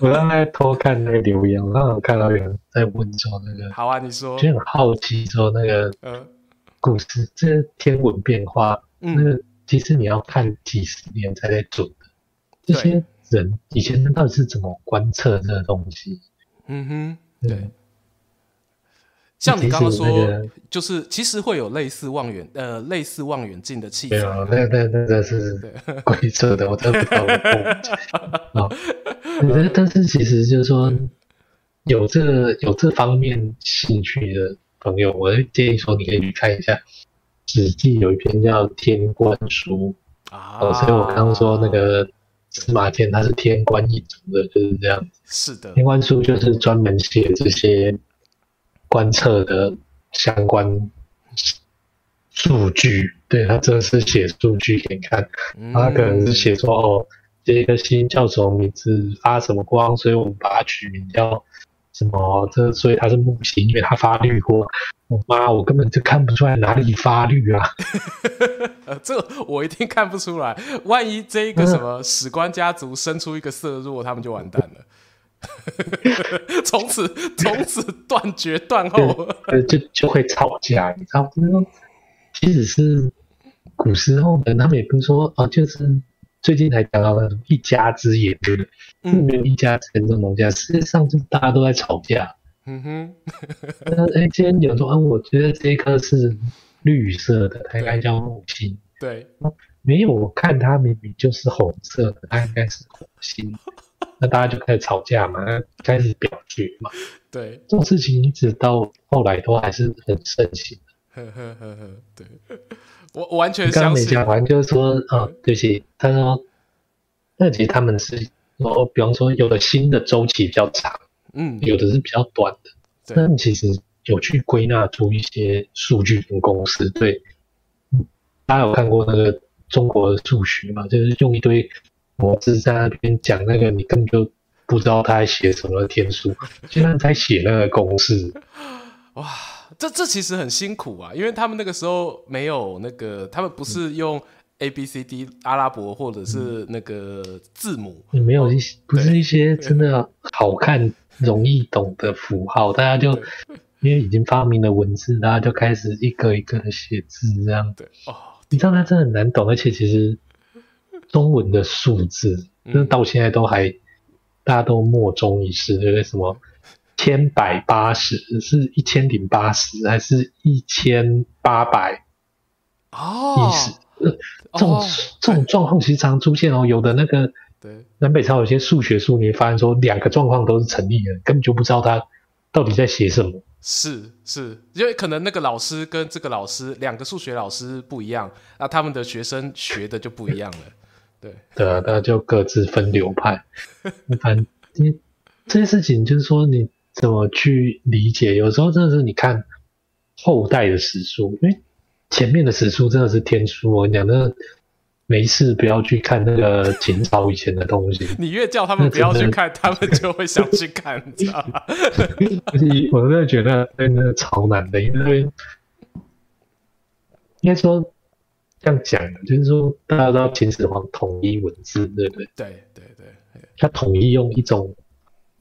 我刚才偷看那个留言，我刚刚看到有人在问说那个，好啊，你说，就很好奇说那个，嗯，股市这天文变化，那个。其实你要看几十年才在准的，这些人以前人到底是怎么观测这个东西？嗯哼，对。像你刚刚说，那个、就是其实会有类似望远呃类似望远镜的器材。没有，那那那个是鬼扯的，我真的不知道。啊，但是其实就是说，有这个有这方面兴趣的朋友，我会建议说，你可以去看一下《史记》有一篇叫《天官书》啊。所以我刚刚说那个司马迁他是天官一族的，就是这样子。是的，《天官书》就是专门写这些。观测的相关数据，对，他真的是写数据给你看，他可能是写说哦，这个星叫什么名字，发什么光，所以我们把它取名叫什么，这所以他是木星，因为他发绿光。我妈，我根本就看不出来哪里发绿啊！呃，这我一定看不出来，万一这一个什么史官家族生出一个色弱，他们就完蛋了。从此从此断绝断后，就就会吵架，你知道吗？即使是古时候的，他们也不是说啊，就是最近才讲到那种一家之言，对不对？嗯，没有一家之言这种东西啊。实际上，就是大家都在吵架。嗯哼。那哎，今天有说，嗯，我觉得这一颗是绿色的，它应该叫木星。对。没有，我看它明明就是红色的，它应该是火星。那大家就开始吵架嘛，开始表决嘛。对，这种事情一直到后来都还是很盛行。呵呵呵呵，对，我我完全相信。刚刚没讲完，就是说啊，对不起，他说，那其实他们是，哦，比方说有的新的周期比较长，嗯，有的是比较短的。那你其实有去归纳出一些数据跟公式。对，大家有看过那个中国的数学嘛？就是用一堆。模式在那边讲那个，你根本就不知道他在写什么天书，现在在写那个公式。哇，这这其实很辛苦啊，因为他们那个时候没有那个，他们不是用 A B C D 阿拉伯或者是那个字母，你、嗯、没有一些不是一些真的好看、容易懂的符号，大家就 因为已经发明了文字，大家就开始一个一个的写字这样。对。哦，你知道它真的很难懂，而且其实。中文的数字，那到现在都还、嗯、大家都莫衷一是，那个什么千百八十是一千零八十，还是一千八百？哦，意思，呃，这种、哦、这种状况其实常出现哦。有的那个对南北朝有些数学书，你会发现说两个状况都是成立的，根本就不知道他到底在写什么。是是，因为可能那个老师跟这个老师两个数学老师不一样，那他们的学生学的就不一样了。对 对啊，大家就各自分流派。反正 这些事情就是说，你怎么去理解？有时候真的是你看后代的史书，因为前面的史书真的是天书。我跟你讲，那没事不要去看那个秦朝以前的东西。你越叫他们不要去看，他们就会想去看，你知道吗？我真的觉得那那超难的，因为应该说。这样讲的，就是说，大家都知道秦始皇统一文字，对不对？对对对，他统一用一种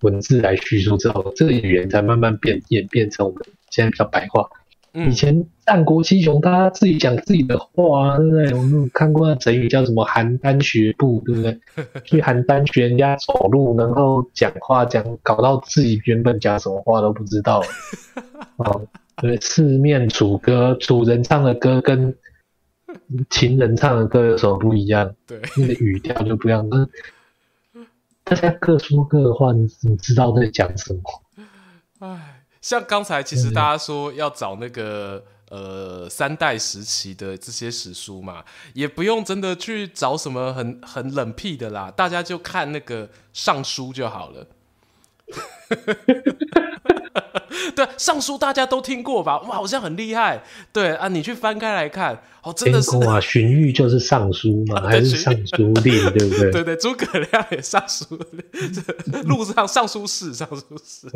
文字来叙述之后，这个语言才慢慢变演变成我们现在比较白话。嗯、以前战国七雄，他自己讲自己的话，对不对？我们有看过那成语叫什么“邯郸学步”，对不对？去邯郸学人家走路，然后讲话讲，搞到自己原本讲什么话都不知道。哦，对，四面楚歌，楚人唱的歌跟。秦人唱的歌有什么不一样？对，那个语调就不一样。大家各说各的话，你你知道在讲什么？哎，像刚才其实大家说要找那个呃三代时期的这些史书嘛，也不用真的去找什么很很冷僻的啦，大家就看那个尚书就好了。对，尚书大家都听过吧？哇，好像很厉害。对啊，你去翻开来看，哦，真的是啊，荀彧就是尚书嘛，还是尚书令，对不对？对对，诸葛亮也尚书令，路上尚书事，尚书事。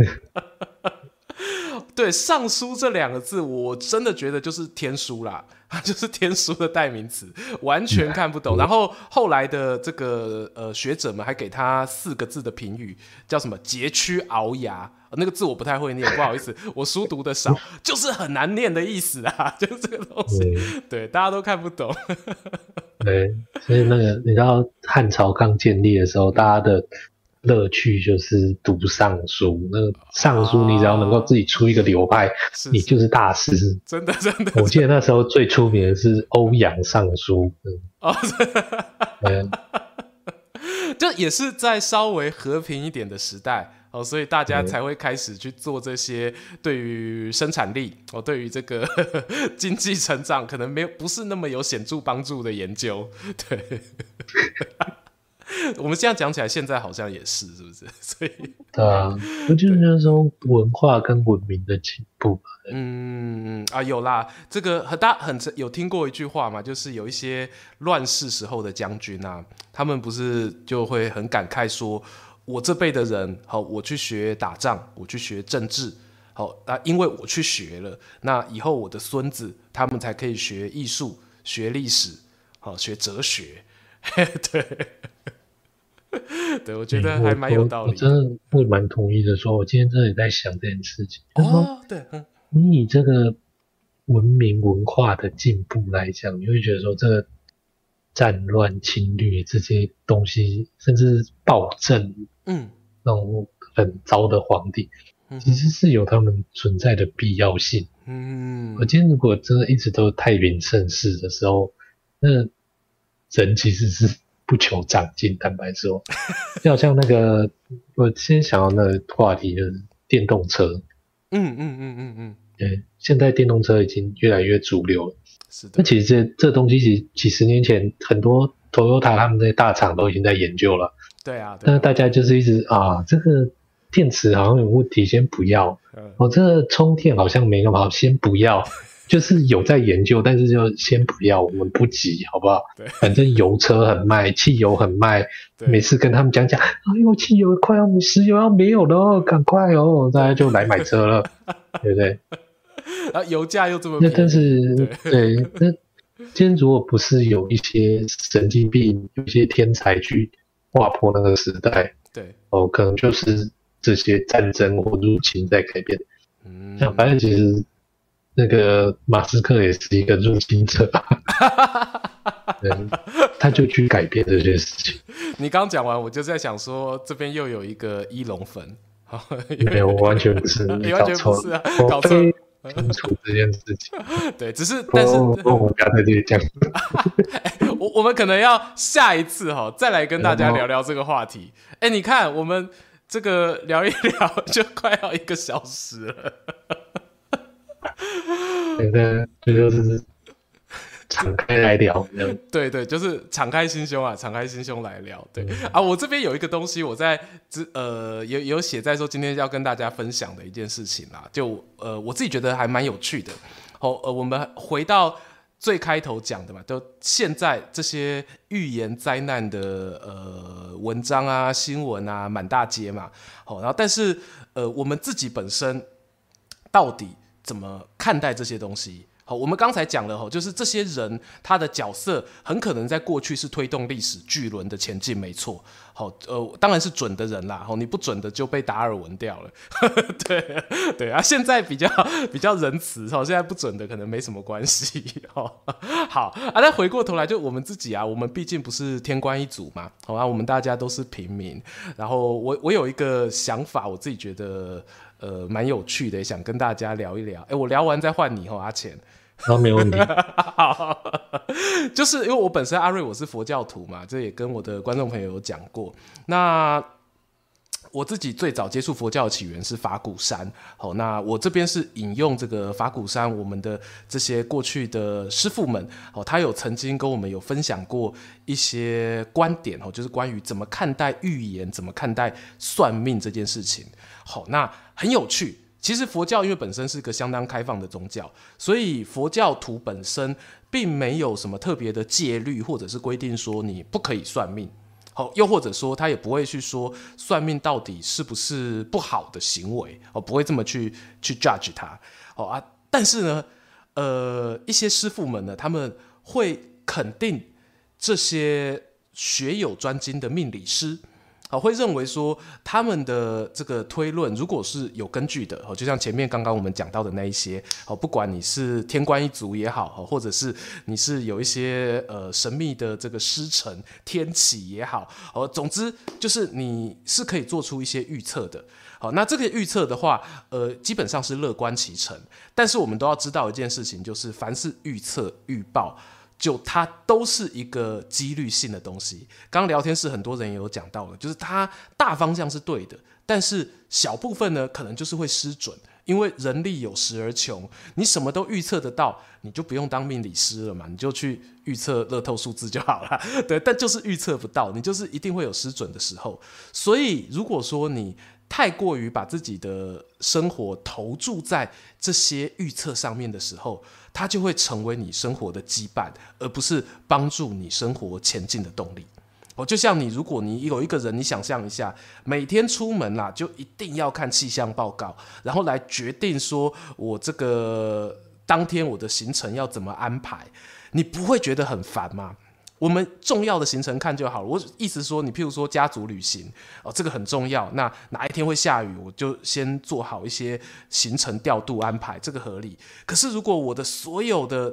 对，尚书这两个字，我真的觉得就是天书啦，就是天书的代名词，完全看不懂。嗯、然后后来的这个呃学者们还给他四个字的评语，叫什么“佶屈聱牙”，那个字我不太会念，不好意思，我书读的少，就是很难念的意思啊，就是这个东西，对，大家都看不懂。对，所以那个你知道汉朝刚建立的时候，大家的乐趣就是读尚书。那个尚书，你只要能够自己出一个流派，啊、你就是大师。真的，真的。我记得那时候最出名的是欧阳尚书。哦，也是在稍微和平一点的时代。哦，所以大家才会开始去做这些对于生产力哦，对于这个 经济成长可能没有不是那么有显著帮助的研究。对，我们这样讲起来，现在好像也是，是不是？所以，对啊，我就是那种文化跟文明的进步。嗯啊，有啦，这个很大很有听过一句话嘛，就是有一些乱世时候的将军啊，他们不是就会很感慨说。我这辈的人，好，我去学打仗，我去学政治，好，那因为我去学了，那以后我的孙子他们才可以学艺术、学历史，好，学哲学，对，对，我觉得还蛮有道理。我真的会蛮同意的，说，我今天真的也在想这件事情。哦，对，嗯，你以这个文明文化的进步来讲，你会觉得说这个。战乱、侵略这些东西，甚至暴政，嗯，那种很糟的皇帝，嗯，其实是有他们存在的必要性。嗯，我今天如果真的一直都太平盛世的时候，那人其实是不求长进。坦白说，就好像那个，我先想到那个话题就是电动车。嗯嗯嗯嗯嗯，对，现在电动车已经越来越主流了。那其实这这东西，其实几十年前很多 Toyota 他们那些大厂都已经在研究了。对啊，但是大家就是一直啊，这个电池好像有问题，先不要。嗯。哦，这个充电好像没那么好，先不要。就是有在研究，但是就先不要，我们不急，好不好？对。反正油车很卖，汽油很卖。每次跟他们讲讲，哎呦，汽油快要石油要没有了，赶快哦，大家就来买车了，对不对？然后油价又这么那但是对，对，那今天如果不是有一些神经病、有一些天才去划破那个时代，对，哦，可能就是这些战争或入侵在改变。嗯，像反正其实那个马斯克也是一个入侵者，对，他就去改变这些事情。你刚讲完，我就在想说，这边又有一个伊龙粉，没有，我完全不是，你完全不是啊，搞错。清楚这件事情，对，只是但是我们不要在这里讲。我我们可能要下一次哈，再来跟大家聊聊这个话题。哎，你看我们这个聊一聊就快要一个小时了。这就是。敞开来聊，对对，就是敞开心胸啊，敞开心胸来聊。对啊，我这边有一个东西，我在呃有有写在说今天要跟大家分享的一件事情啦，就呃我自己觉得还蛮有趣的。好，呃，我们回到最开头讲的嘛，都现在这些预言灾难的呃文章啊、新闻啊满大街嘛。好，然后但是呃我们自己本身到底怎么看待这些东西？好，我们刚才讲了哈，就是这些人他的角色很可能在过去是推动历史巨轮的前进，没错。好，呃，当然是准的人啦。好，你不准的就被达尔文掉了。对对啊，现在比较比较仁慈，哈，现在不准的可能没什么关系。好，好啊，那回过头来，就我们自己啊，我们毕竟不是天官一族嘛，好啊，我们大家都是平民。然后我我有一个想法，我自己觉得呃蛮有趣的，想跟大家聊一聊。哎，我聊完再换你哦，阿钱。那、哦、没问题，就是因为我本身阿瑞我是佛教徒嘛，这也跟我的观众朋友有讲过。那我自己最早接触佛教的起源是法鼓山，好，那我这边是引用这个法鼓山我们的这些过去的师傅们，好，他有曾经跟我们有分享过一些观点，哦，就是关于怎么看待预言，怎么看待算命这件事情。好，那很有趣。其实佛教因为本身是个相当开放的宗教，所以佛教徒本身并没有什么特别的戒律或者是规定说你不可以算命，好，又或者说他也不会去说算命到底是不是不好的行为，哦，不会这么去去 judge 他，好啊。但是呢，呃，一些师傅们呢，他们会肯定这些学有专精的命理师。好，会认为说他们的这个推论如果是有根据的，哦，就像前面刚刚我们讲到的那一些，哦，不管你是天官一族也好，或者是你是有一些呃神秘的这个师承天启也好，哦，总之就是你是可以做出一些预测的。好，那这个预测的话，呃，基本上是乐观其成，但是我们都要知道一件事情，就是凡是预测预报。就它都是一个几率性的东西。刚聊天室很多人也有讲到了，就是它大方向是对的，但是小部分呢，可能就是会失准，因为人力有时而穷。你什么都预测得到，你就不用当命理师了嘛，你就去预测乐透数字就好了。对，但就是预测不到，你就是一定会有失准的时候。所以如果说你太过于把自己的生活投注在这些预测上面的时候，它就会成为你生活的羁绊，而不是帮助你生活前进的动力。哦，就像你，如果你有一个人，你想象一下，每天出门啦，就一定要看气象报告，然后来决定说我这个当天我的行程要怎么安排，你不会觉得很烦吗？我们重要的行程看就好了。我意思说，你譬如说家族旅行哦，这个很重要。那哪一天会下雨，我就先做好一些行程调度安排，这个合理。可是如果我的所有的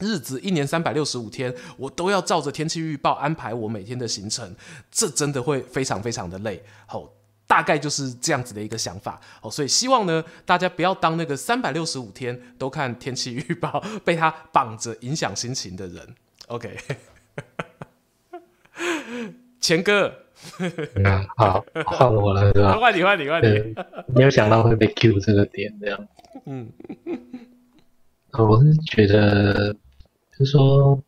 日子一年三百六十五天，我都要照着天气预报安排我每天的行程，这真的会非常非常的累。好，大概就是这样子的一个想法。哦，所以希望呢，大家不要当那个三百六十五天都看天气预报，被他绑着影响心情的人。OK。钱哥，嗯，好，换我了是吧？换你，换你，换你。没有想到会被 Q 这个点这样。嗯，我是觉得，就是说，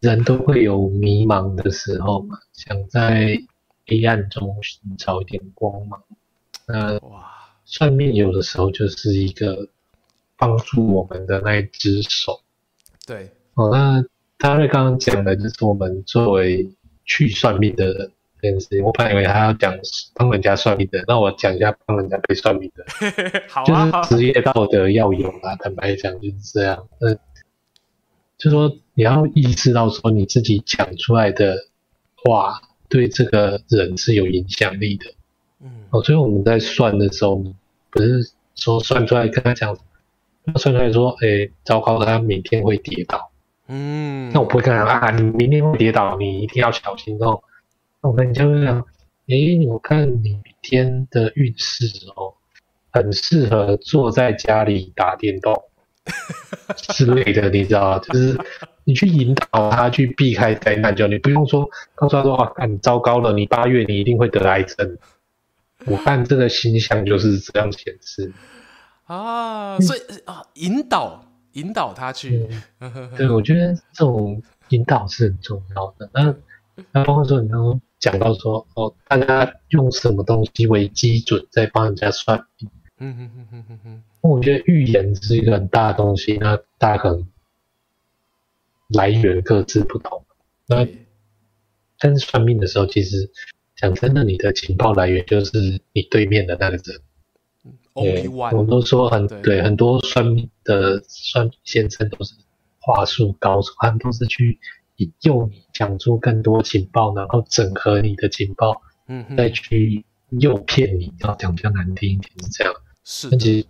人都会有迷茫的时候嘛，想在黑暗中寻找一点光芒。那哇，算命有的时候就是一个帮助我们的那一只手。对，哦，那。他刚刚讲的就是我们作为去算命的人这件事情，我本来以为他要讲帮人家算命的，那我讲一下帮人家被算命的，好啊，就是职业道德要有啊，坦白讲就是这样。嗯，就说你要意识到说你自己讲出来的话对这个人是有影响力的。嗯，哦，所以我们在算的时候，不是说算出来跟他讲，算出来说，哎，糟糕了，他明天会跌倒。嗯，那我不会跟他讲啊，你明天会跌倒，你一定要小心哦。那我跟你讲，诶、我看你明天的运势哦，很适合坐在家里打电动之类的，你知道吗？就是你去引导他去避开灾难，就你不用说告诉他说啊，你糟糕了，你八月你一定会得癌症。我看这个星象就是这样显示啊，所以啊，引导。引导他去，对，我觉得这种引导是很重要的。那那包括说你刚刚讲到说，哦，大家用什么东西为基准在帮人家算命？嗯嗯嗯嗯嗯嗯。我觉得预言是一个很大的东西，那大家可能来源各自不同。那但是算命的时候，其实讲真的，你的情报来源就是你对面的那个人。对，我们都说很对，对，很多算命的算命先生都是话术高手，他们都是去引诱你讲出更多情报，然后整合你的情报，嗯，再去诱骗你。要讲比较难听一点是这样，是的，其实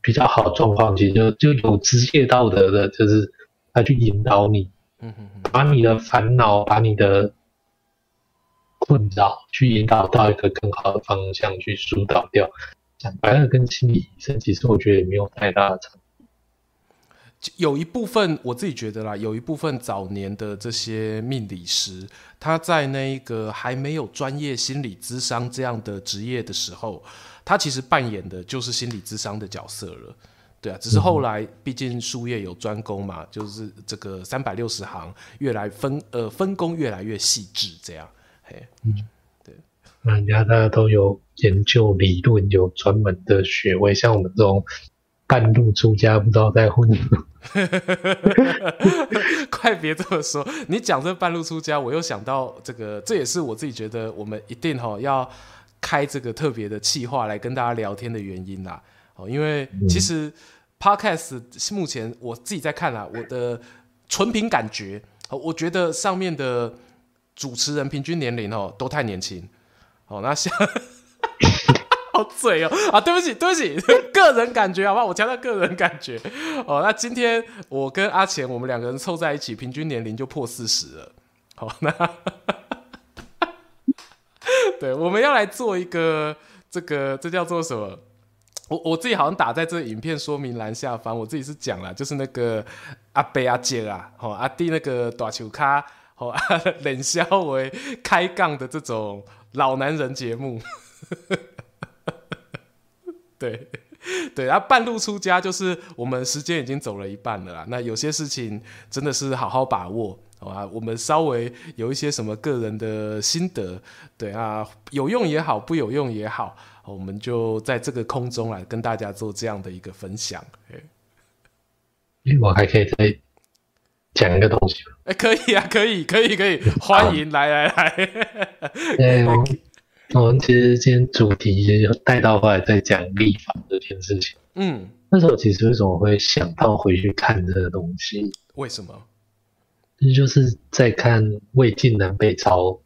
比较好状况，其实就就有职业道德的，就是他去引导你，嗯哼，把你的烦恼，把你的困扰，去引导到一个更好的方向去疏导掉。讲白了，跟心理医生其实我觉得也没有太大的差别。有一部分我自己觉得啦，有一部分早年的这些命理师，他在那个还没有专业心理咨商这样的职业的时候，他其实扮演的就是心理咨商的角色了。对啊，只是后来毕竟术业有专攻嘛，嗯、就是这个三百六十行越来分呃分工越来越细致，这样。嘿，嗯。人家大家都有研究理论，有专门的学位，像我们这种半路出家，不知道在混。快别这么说，你讲这半路出家，我又想到这个，这也是我自己觉得我们一定哈要开这个特别的企划来跟大家聊天的原因啦。哦，因为其实 Podcast 目前我自己在看啦，我的纯凭感觉，我觉得上面的。主持人平均年龄哦都太年轻。哦，那像 好嘴哦啊，对不起对不起，个人感觉好不好？我强调个人感觉。哦，那今天我跟阿钱我们两个人凑在一起，平均年龄就破四十了。好，那 对，我们要来做一个这个，这叫做什么？我我自己好像打在这影片说明栏下方，我自己是讲了，就是那个阿伯阿姐啊，吼阿弟那个大球咖，吼冷笑为开杠的这种老男人节目，对 对，然后半路出家就是我们时间已经走了一半了啦，那有些事情真的是好好把握，好吧？我们稍微有一些什么个人的心得，对啊，有用也好，不有用也好。我们就在这个空中来跟大家做这样的一个分享。我还可以再讲一个东西吗？哎，可以啊，可以，可以，可以，欢迎来来来。哎，我们其实今天主题就带到后来在讲立法这件事情。嗯，那时候其实为什么会想到回去看这个东西？为什么？这就是在看魏晋南北朝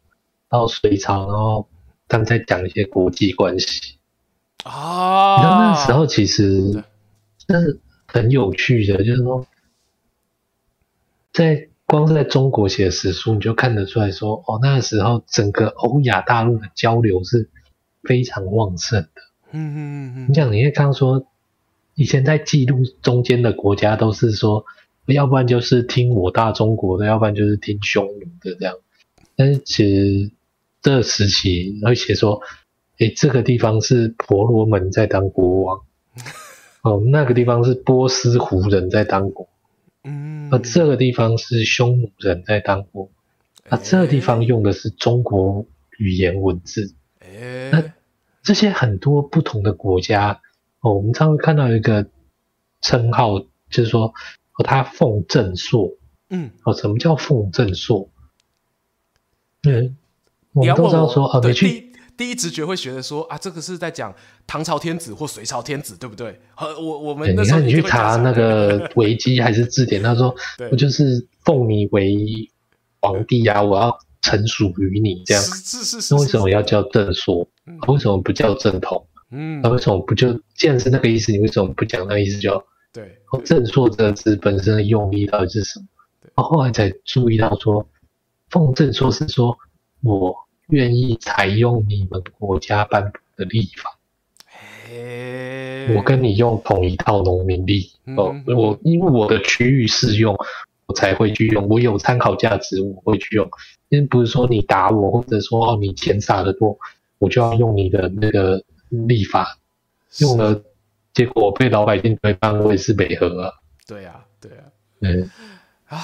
到隋朝，然后。他们在讲一些国际关系啊，你知道那时候其实那是很有趣的，就是说，在光是在中国写史书，你就看得出来说，哦，那个时候整个欧亚大陆的交流是非常旺盛的。嗯嗯嗯嗯，你想，你看刚说，以前在记录中间的国家都是说，要不然就是听我大中国的，要不然就是听匈奴的这样，但是其实。这时期会写说，诶，这个地方是婆罗门在当国王，哦，那个地方是波斯胡人在当国，嗯，而这个地方是匈奴人在当国，啊，这个地方用的是中国语言文字，诶，那这些很多不同的国家，哦，我们常会看到一个称号，就是说，哦，他奉正朔，嗯，哦，什么叫奉正朔？嗯。我们都知道说啊，对，第一第一直觉会觉得说啊，这个是在讲唐朝天子或隋朝天子，对不对？和我我们你看你去查那个维基还是字典，他说 我就是奉你为皇帝啊，我要臣属于你这样。是是是。那为什么要叫正朔？为什么不叫正统？嗯，那为什么不就既然是那个意思，你为什么不讲那个意思就？对，正朔这个字本身的用意到底是什么？然后后来才注意到说，奉正朔是说。我愿意采用你们国家颁布的立法，我跟你用同一套农民历哦。我因为我的区域适用，我才会去用。我有参考价值，我会去用。因为不是说你打我，或者说哦你钱撒的多，我就要用你的那个立法，用了结果被老百姓推翻，我也是北河啊。对啊，对啊，嗯啊。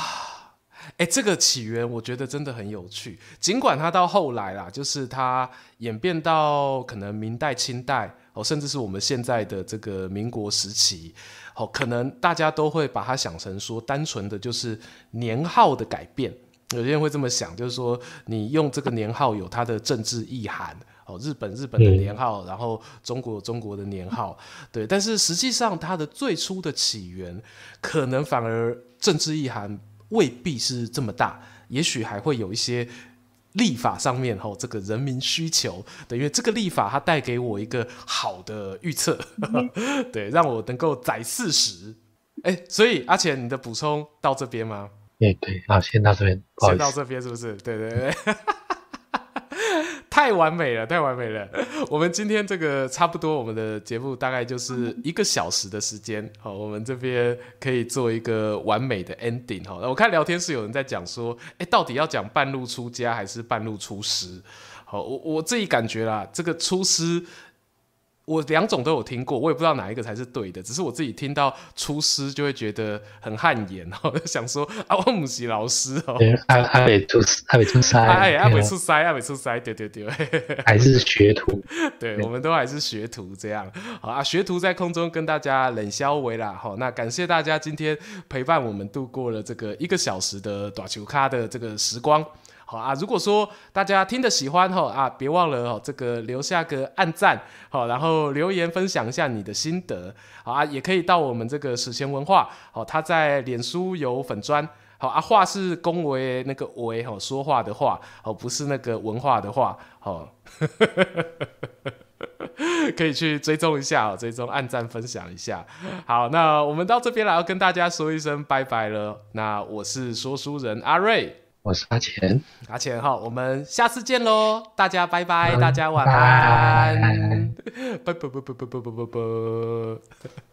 哎，这个起源我觉得真的很有趣。尽管它到后来啦，就是它演变到可能明代、清代哦，甚至是我们现在的这个民国时期，哦，可能大家都会把它想成说，单纯的就是年号的改变。有些人会这么想，就是说你用这个年号有它的政治意涵哦，日本日本的年号，然后中国中国的年号，对。但是实际上它的最初的起源，可能反而政治意涵。未必是这么大，也许还会有一些立法上面吼，这个人民需求，对，因为这个立法它带给我一个好的预测，嗯、对，让我能够载四十。哎，所以阿浅，你的补充到这边吗？对对，好，先到这边，先到这边是不是？对对对。太完美了，太完美了！我们今天这个差不多，我们的节目大概就是一个小时的时间。好，我们这边可以做一个完美的 ending。好，我看聊天室有人在讲说，哎，到底要讲半路出家还是半路出师？好，我我自己感觉啦，这个出师。我两种都有听过，我也不知道哪一个才是对的。只是我自己听到出师就会觉得很汗颜，然后就想说啊，我不是老师哦，阿阿美出阿美出塞，哎，阿美出塞，阿美出塞，对对对，还是学徒，对，我们都还是学徒这样。好啊，学徒在空中跟大家冷笑话啦。好，那感谢大家今天陪伴我们度过了这个一个小时的短球咖的这个时光。好啊，如果说大家听得喜欢哈啊，别忘了哦，这个留下个按赞好，然后留言分享一下你的心得好啊，也可以到我们这个史前文化好，他在脸书有粉砖好啊，话是恭维那个维哦，说话的话哦，不是那个文化的话哦。可以去追踪一下哦，追踪按赞分享一下。好，那我们到这边来要跟大家说一声拜拜了。那我是说书人阿瑞，我是阿钱，阿钱哈，我们下次见喽，大家拜拜，嗯、大家晚安，拜拜。拜拜拜拜拜拜拜。